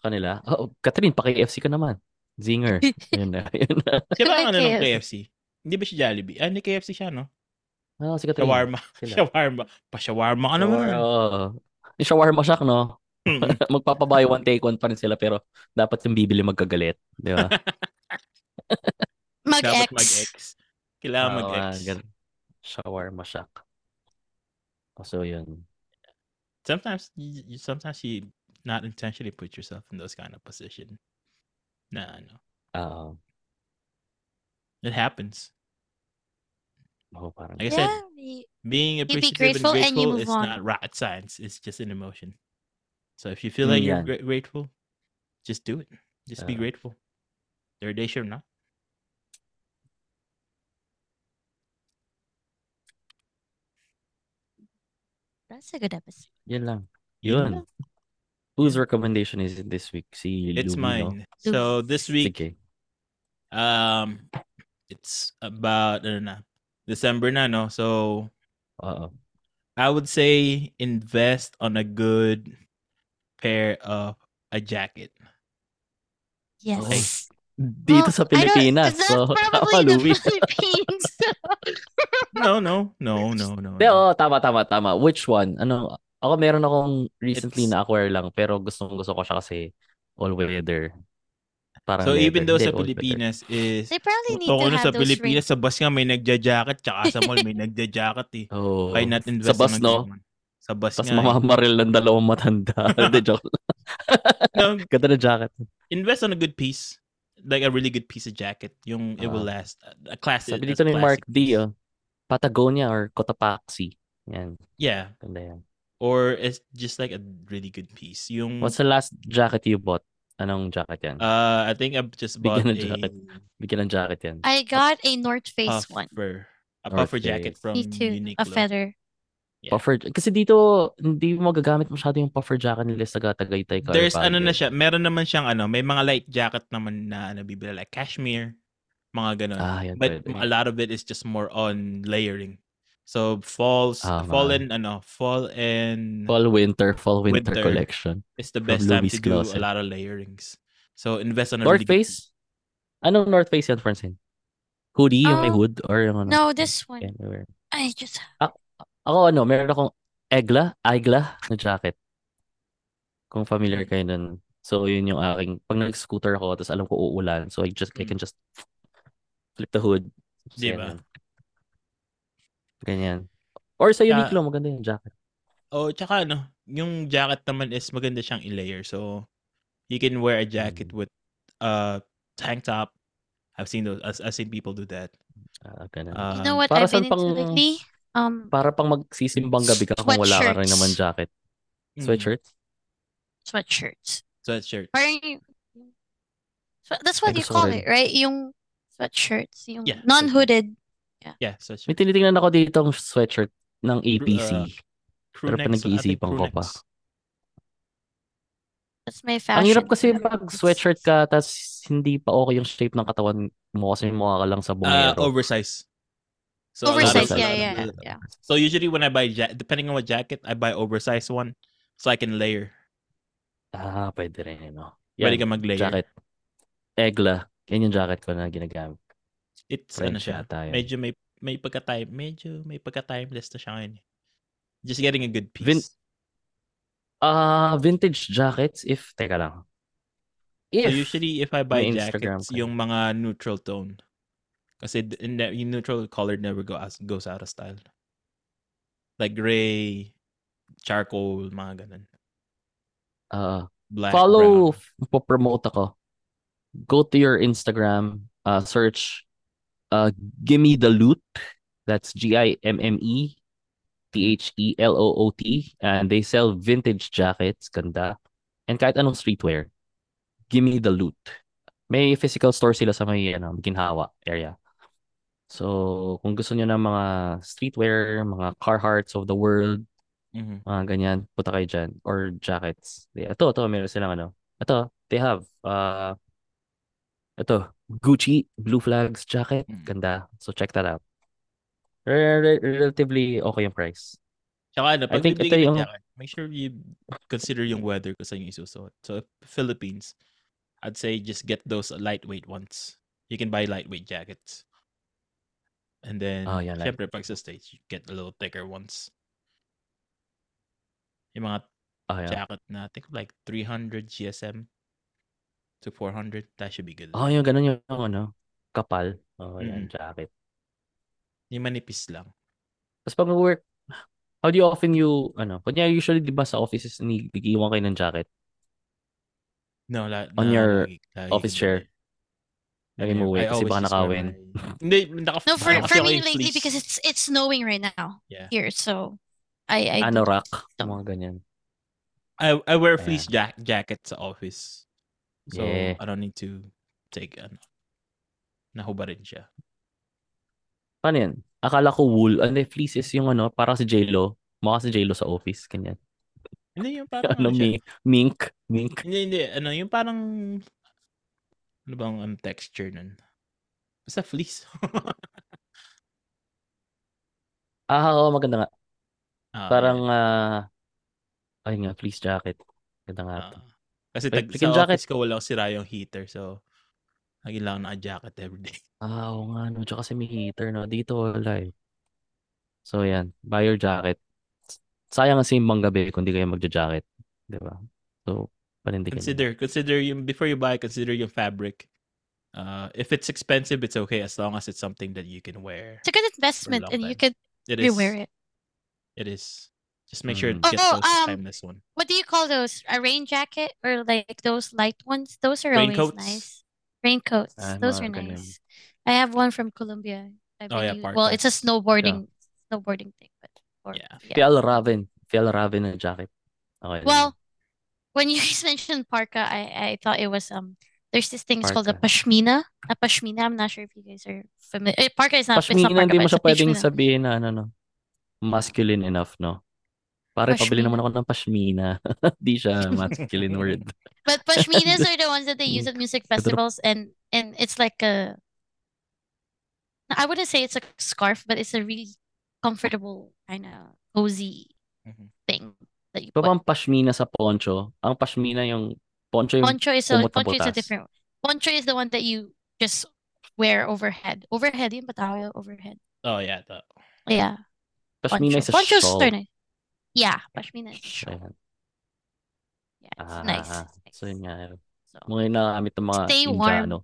Speaker 3: sa kanila, oh, Catherine, paki-FC ka naman. Zinger. yun na. Yun na.
Speaker 2: Siya ba ang ano ng
Speaker 4: KFC.
Speaker 2: Hindi ba siya Jollibee? Ah, hindi KFC siya, no?
Speaker 3: Oh, si Catherine.
Speaker 2: Shawarma.
Speaker 3: Sila.
Speaker 2: Shawarma. Pa-shawarma ka naman.
Speaker 3: Oo. Yung shawarma shack, no?
Speaker 2: Mm.
Speaker 3: Magpapabuy one take one pa rin sila pero dapat yung bibili magkagalit. Di ba?
Speaker 2: Dapat
Speaker 4: mag-X
Speaker 2: mag-X. Kailangan
Speaker 3: Oo,
Speaker 2: mag-X.
Speaker 3: ah, ganun. Shawarma shack. Oh, So, yun.
Speaker 2: Sometimes you, you sometimes you not intentionally put yourself in those kind of position. Nah, no.
Speaker 3: Oo.
Speaker 2: It happens.
Speaker 3: oh, parang,
Speaker 2: Like I said,
Speaker 4: yeah y-
Speaker 2: being
Speaker 4: be
Speaker 2: appreciative
Speaker 4: grateful
Speaker 2: and
Speaker 4: and
Speaker 2: grateful
Speaker 4: move
Speaker 2: is
Speaker 4: on.
Speaker 2: not rocket science. It's just an emotion. So if you feel like you're
Speaker 3: yan.
Speaker 2: grateful, just do it. Just be
Speaker 3: Uh,
Speaker 2: grateful. There are days you're not.
Speaker 4: That's a good episode
Speaker 3: yun lang.
Speaker 2: Yun
Speaker 3: Yun. Whose recommendation is it this week? Si
Speaker 2: It's
Speaker 3: Lumi, no?
Speaker 2: mine. So this week,
Speaker 3: Sige.
Speaker 2: um, it's about ano na, December na, no? So
Speaker 3: Oo.
Speaker 2: I would say invest on a good pair of a jacket.
Speaker 4: yes
Speaker 3: Dito
Speaker 4: Well,
Speaker 3: sa
Speaker 4: I don't-
Speaker 3: Pilipinas.
Speaker 4: that's
Speaker 3: So,
Speaker 4: probably
Speaker 3: tama,
Speaker 4: the
Speaker 3: Louis.
Speaker 4: Philippines
Speaker 2: No, no, no, no, no. No.
Speaker 3: oo, tama, tama, tama. Which one? Ano, ako meron akong recently
Speaker 2: It's-
Speaker 3: na-acquire lang, pero gustong gusto ko siya kasi all weather. Parang
Speaker 2: So
Speaker 3: leather.
Speaker 2: even though sa. Pilipinas is
Speaker 4: they probably need
Speaker 2: Totoo
Speaker 4: to have
Speaker 2: sa
Speaker 4: those
Speaker 2: Pilipinas, sa bus nga may nagja-jacket, tsaka sa mall may nagja-jacket eh.
Speaker 3: Oh,
Speaker 2: Why not invest
Speaker 3: sa bus, no?
Speaker 2: Sa bus
Speaker 3: Tapos
Speaker 2: nga.
Speaker 3: mamamaril ng dalawang matanda. Hindi, joke Ganda na jacket.
Speaker 2: invest on a good piece. Like a really good piece of jacket. Yung it will
Speaker 3: Ah.
Speaker 2: last. A classic.
Speaker 3: Sabi
Speaker 2: a
Speaker 3: dito ni Mark D, oh, Patagonia or Cotopaxi. Yan,
Speaker 2: Yeah.
Speaker 3: ganda yan.
Speaker 2: Or it's just like a really good piece. Yung,
Speaker 3: What's the last jacket you bought? Anong jacket yan?
Speaker 2: uh, I think I've just bought
Speaker 3: Bigyan
Speaker 2: a
Speaker 3: jacket. Bigyan ng jacket yan.
Speaker 4: I got a North Face one
Speaker 2: puffer. A
Speaker 3: North
Speaker 2: puffer jacket
Speaker 3: Face.
Speaker 2: from
Speaker 4: me too
Speaker 2: Uniqlo.
Speaker 4: a feather
Speaker 2: Yeah.
Speaker 3: Puffer, kasi dito, hindi mo magagamit masyado yung puffer jacket nila sa Tagaytay ka. or
Speaker 2: There's ano na siya, meron naman siyang ano, may mga light jacket naman na ano bibili like cashmere, mga ganun.
Speaker 3: Ah, yan
Speaker 2: But
Speaker 3: pwede.
Speaker 2: a lot of it is just more on layering. So falls,
Speaker 3: Ah,
Speaker 2: fall and ano, fall and
Speaker 3: Fall winter, fall winter,
Speaker 2: Winter.
Speaker 3: collection.
Speaker 2: is the best time
Speaker 3: Louis
Speaker 2: to do a lot of layerings. So invest on a
Speaker 3: North
Speaker 2: really good-
Speaker 3: Face? Anong North Face yan, Francine? Hoodie, yung may
Speaker 4: Um,
Speaker 3: hood? Or yung ano?
Speaker 4: No, this one.
Speaker 3: Wear.
Speaker 4: I just
Speaker 3: Ako ano, meron akong Egla, Agla na jacket. Kung familiar kayo nun. So, yun yung aking, pag nag-scooter ako, tapos alam ko uulan, so I just, I
Speaker 2: Mm.
Speaker 3: can just flip the hood.
Speaker 2: Di
Speaker 3: yan,
Speaker 2: ba?
Speaker 3: yan. Ganyan. Or sa Uniqlo, maganda yung jacket.
Speaker 2: Oh, tsaka ano, yung jacket naman is maganda siyang i-layer. So you can wear a jacket
Speaker 3: Mm.
Speaker 2: with uh tank top. I've seen those I've, I've seen people do that.
Speaker 3: Ah, ganun.
Speaker 2: Uh,
Speaker 4: you know what
Speaker 3: para
Speaker 4: I've been
Speaker 3: pang-
Speaker 4: into lately? Um,
Speaker 3: Para pang magsisimbang gabi ka kung wala ka rin
Speaker 4: Sweatshirts.
Speaker 3: naman jacket.
Speaker 2: mm,
Speaker 3: Sweatshirt?
Speaker 4: sweatshirts.
Speaker 2: Sweatshirt.
Speaker 4: Parang yung- so that's what
Speaker 3: Ay,
Speaker 4: you call
Speaker 3: rin.
Speaker 4: it, right? Yung sweatshirts, yung
Speaker 2: Yeah,
Speaker 4: non-hooded.
Speaker 2: Yeah,
Speaker 3: May
Speaker 2: sweatshirt.
Speaker 3: tinitingnan ako dito ng sweatshirt ng APC.
Speaker 2: uh,
Speaker 3: pero pinag-iisipan ko pa.
Speaker 4: That's my fashion.
Speaker 3: Ang hirap kasi pag sweatshirt ka tas hindi pa okay yung shape ng katawan mo kasi mukha ka lang sa
Speaker 2: Uh,
Speaker 3: bungero.
Speaker 2: oversize. So
Speaker 4: Oversized, yeah,
Speaker 3: of-
Speaker 4: yeah, yeah.
Speaker 2: So usually when I buy ja- depending on what jacket, I buy oversized one so I can layer.
Speaker 3: Ah, pwede rin, no?
Speaker 2: Pwede
Speaker 3: Yan,
Speaker 2: ka mag-layer.
Speaker 3: jacket. Egla. Yan yung jacket ko na ginagamit.
Speaker 2: It's ano
Speaker 3: French
Speaker 2: siya.
Speaker 3: yata yun.
Speaker 2: Medyo may may pagka-time, medyo may pagka-timeless na siya ngayon. eh. Just getting a good piece.
Speaker 3: Vin- Ah, vintage jackets if teka lang.
Speaker 2: So
Speaker 3: If
Speaker 2: usually if I buy
Speaker 3: Instagram
Speaker 2: jackets,
Speaker 3: ka.
Speaker 2: yung mga neutral tone. Kasi the, yung neutral color never go as, goes out of style. Like gray, charcoal, mga ganun.
Speaker 3: ah,
Speaker 2: Black,
Speaker 3: follow,
Speaker 2: brown.
Speaker 3: po-promote ako. Go to your Instagram, uh, search uh, Gimme the Loot. That's G-I-M-M-E T-H-E-L-O-O-T. And they sell vintage jackets, ganda. And kahit anong streetwear. Gimme the Loot. May physical store sila sa may ano, Ginhawa area. So, kung gusto niyo ng mga streetwear, mga Carhartts of the world,
Speaker 2: Mhm.
Speaker 3: mga ganyan, punta kayo dyan. Or jackets. Ito, ito, meron silang ano. Ito, they have, uh, ito, Gucci Blue Flags jacket.
Speaker 2: Mm.
Speaker 3: Ganda. So, check that out. Re- re- relatively okay yung price.
Speaker 2: Tsaka ano,
Speaker 3: I
Speaker 2: pag
Speaker 3: think
Speaker 2: bibili
Speaker 3: ito yung-
Speaker 2: jacket, make sure you consider yung weather kung saan yung isusuot. So, Philippines, I'd say just get those lightweight ones. You can buy lightweight jackets. And then,
Speaker 3: Oh, yeah,
Speaker 2: syempre, pag sa States, you get a little thicker ones. Yung mga
Speaker 3: Oh, yeah.
Speaker 2: jacket na, I think like 300 GSM to 400, that should be good.
Speaker 3: Oh, yung ganun yung, ano, kapal. Oh, yan,
Speaker 2: Mm.
Speaker 3: jacket.
Speaker 2: Yung manipis lang.
Speaker 3: Tapos pag work, how do you often you, ano, kanya usually, di ba sa offices, ni- nag-iwan kayo ng jacket?
Speaker 2: No, la,
Speaker 3: On
Speaker 2: na-
Speaker 3: your
Speaker 2: lagi- lagi
Speaker 3: office chair.
Speaker 2: bili.
Speaker 3: Lagi mo
Speaker 2: I
Speaker 3: uwi kasi baka nakawin.
Speaker 2: Hindi, naka,
Speaker 4: No, for for me
Speaker 2: yung
Speaker 4: lately because it's it's snowing right now
Speaker 2: Yeah.
Speaker 4: here, so I I
Speaker 3: Anorak,
Speaker 4: some-
Speaker 3: mga ganyan.
Speaker 2: I I wear fleece jack jacket sa office. So
Speaker 3: Yeah.
Speaker 2: I don't need to take ano. Nahuba rin siya.
Speaker 3: Paano yan? Akala ko wool. Ano, fleece is yung ano, parang si J-Lo. Mukha si J-Lo sa office. Ganyan.
Speaker 2: Hindi yung parang
Speaker 3: Ano,
Speaker 2: ano
Speaker 3: mi- mink? Mink?
Speaker 2: Hindi, hindi. Ano, yung parang ano bang um, texture nun? Basta fleece.
Speaker 3: Ah, oo, maganda nga.
Speaker 2: Ah,
Speaker 3: Parang, ah, ay nga, fleece jacket. Ganda nga.
Speaker 2: Ah. kasi tag, sa
Speaker 3: jacket.
Speaker 2: office ko walang sira yung heater. So, lagi lang naka-jacket everyday.
Speaker 3: Ah, oo nga, no. Tsaka kasi may heater, no. Dito wala eh. So, yan. Buy your jacket. Sayang kasi yung gabi kung di kayo magja-jacket. Di ba? So, panindigan nyo.
Speaker 2: Consider, consider yung, before you buy, consider yung fabric. Uh, if it's expensive, it's okay as long as it's something that you can wear.
Speaker 4: It's a good investment,
Speaker 2: long
Speaker 4: and you
Speaker 2: time.
Speaker 4: could
Speaker 2: It is.
Speaker 4: rewear it.
Speaker 2: It is. Just make sure it
Speaker 3: Mm.
Speaker 2: gets
Speaker 4: Oh,
Speaker 2: those
Speaker 4: um,
Speaker 2: timeless one.
Speaker 4: What do you call those? A rain jacket or like those light ones? Those are
Speaker 2: Raincoats?
Speaker 4: always nice. Raincoats.
Speaker 3: Ah,
Speaker 4: those
Speaker 3: mga
Speaker 4: are
Speaker 3: ganun.
Speaker 4: nice. I have one from Columbia. I've
Speaker 2: Oh, yeah,
Speaker 4: u- well, it's a
Speaker 2: parkas.
Speaker 4: snowboarding snowboarding thing, but or,
Speaker 2: Yeah.
Speaker 3: Fjällräven. Fiel Raven na jacket. Okay.
Speaker 4: Well, when you guys mentioned parka, I I thought it was um. There's this thing it's called a
Speaker 3: Parka.
Speaker 4: pashmina. A pashmina. I'm not sure if you guys are familiar. Eh, parka is not. it's not
Speaker 3: Pashmina,
Speaker 4: parka,
Speaker 3: hindi
Speaker 4: but
Speaker 3: mo
Speaker 4: it's
Speaker 3: siya
Speaker 4: a
Speaker 3: pwedeng
Speaker 4: pashmina.
Speaker 3: sabihin na ano, no. masculine enough, no? Pare, pabili naman ako ng pashmina. Di siya masculine word.
Speaker 4: But pashminas are the ones that they use at music festivals, and and it's like a. I wouldn't say it's a scarf, but it's a really comfortable kind of cozy
Speaker 2: Mhm.
Speaker 4: thing
Speaker 3: Pa
Speaker 4: put.
Speaker 3: bang pashmina sa poncho? Ang pashmina yung poncho yung
Speaker 4: Poncho is a poncho is a different. Poncho is the one that you just wear overhead. Overhead, yung patawag overhead.
Speaker 2: Oh yeah, the,
Speaker 4: Yeah.
Speaker 3: Pashmina is a
Speaker 4: Poncho's
Speaker 3: shawl.
Speaker 4: turn. Yeah, pashmina is a shawl. Yeah, it's
Speaker 3: Ah,
Speaker 4: nice. it's nice.
Speaker 3: So yun nga.
Speaker 4: So,
Speaker 3: Mga nagamit ng mga
Speaker 4: Stay warm.
Speaker 3: Indiano.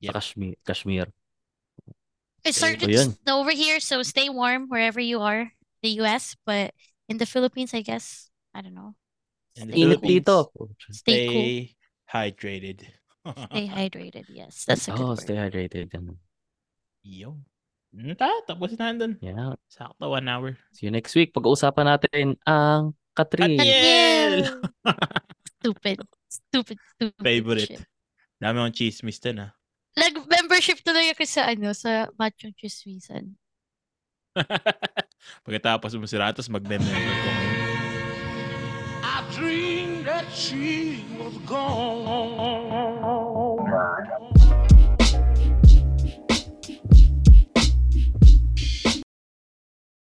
Speaker 2: Yep.
Speaker 3: Sa Kashmir. Kashmir.
Speaker 4: it started
Speaker 3: so
Speaker 4: to
Speaker 3: yun.
Speaker 4: snow over here, so stay warm wherever you are, the US. But in the Philippines, I guess, I don't know.
Speaker 2: In the
Speaker 4: Stay
Speaker 3: dito.
Speaker 4: Stay cool.
Speaker 2: stay hydrated.
Speaker 4: Stay hydrated. Yes, that's a good
Speaker 3: Oh,
Speaker 4: word.
Speaker 3: stay hydrated.
Speaker 2: Yo. Ta, tapos na nandun.
Speaker 3: Yeah.
Speaker 2: Sakto, one hour.
Speaker 3: See you next week. Pag-uusapan natin ang Katrin.
Speaker 2: Katrin!
Speaker 4: Yay! Stupid. Stupid, stupid
Speaker 2: Favorite.
Speaker 4: shit.
Speaker 2: Dami akong chismis dun ah.
Speaker 4: Nag-membership tuloy ako sa ano, sa Machong Chismisan.
Speaker 2: Pagkatapos mo si Ratos, mag-remember ko ngayon.
Speaker 1: I dreamed that she was gone.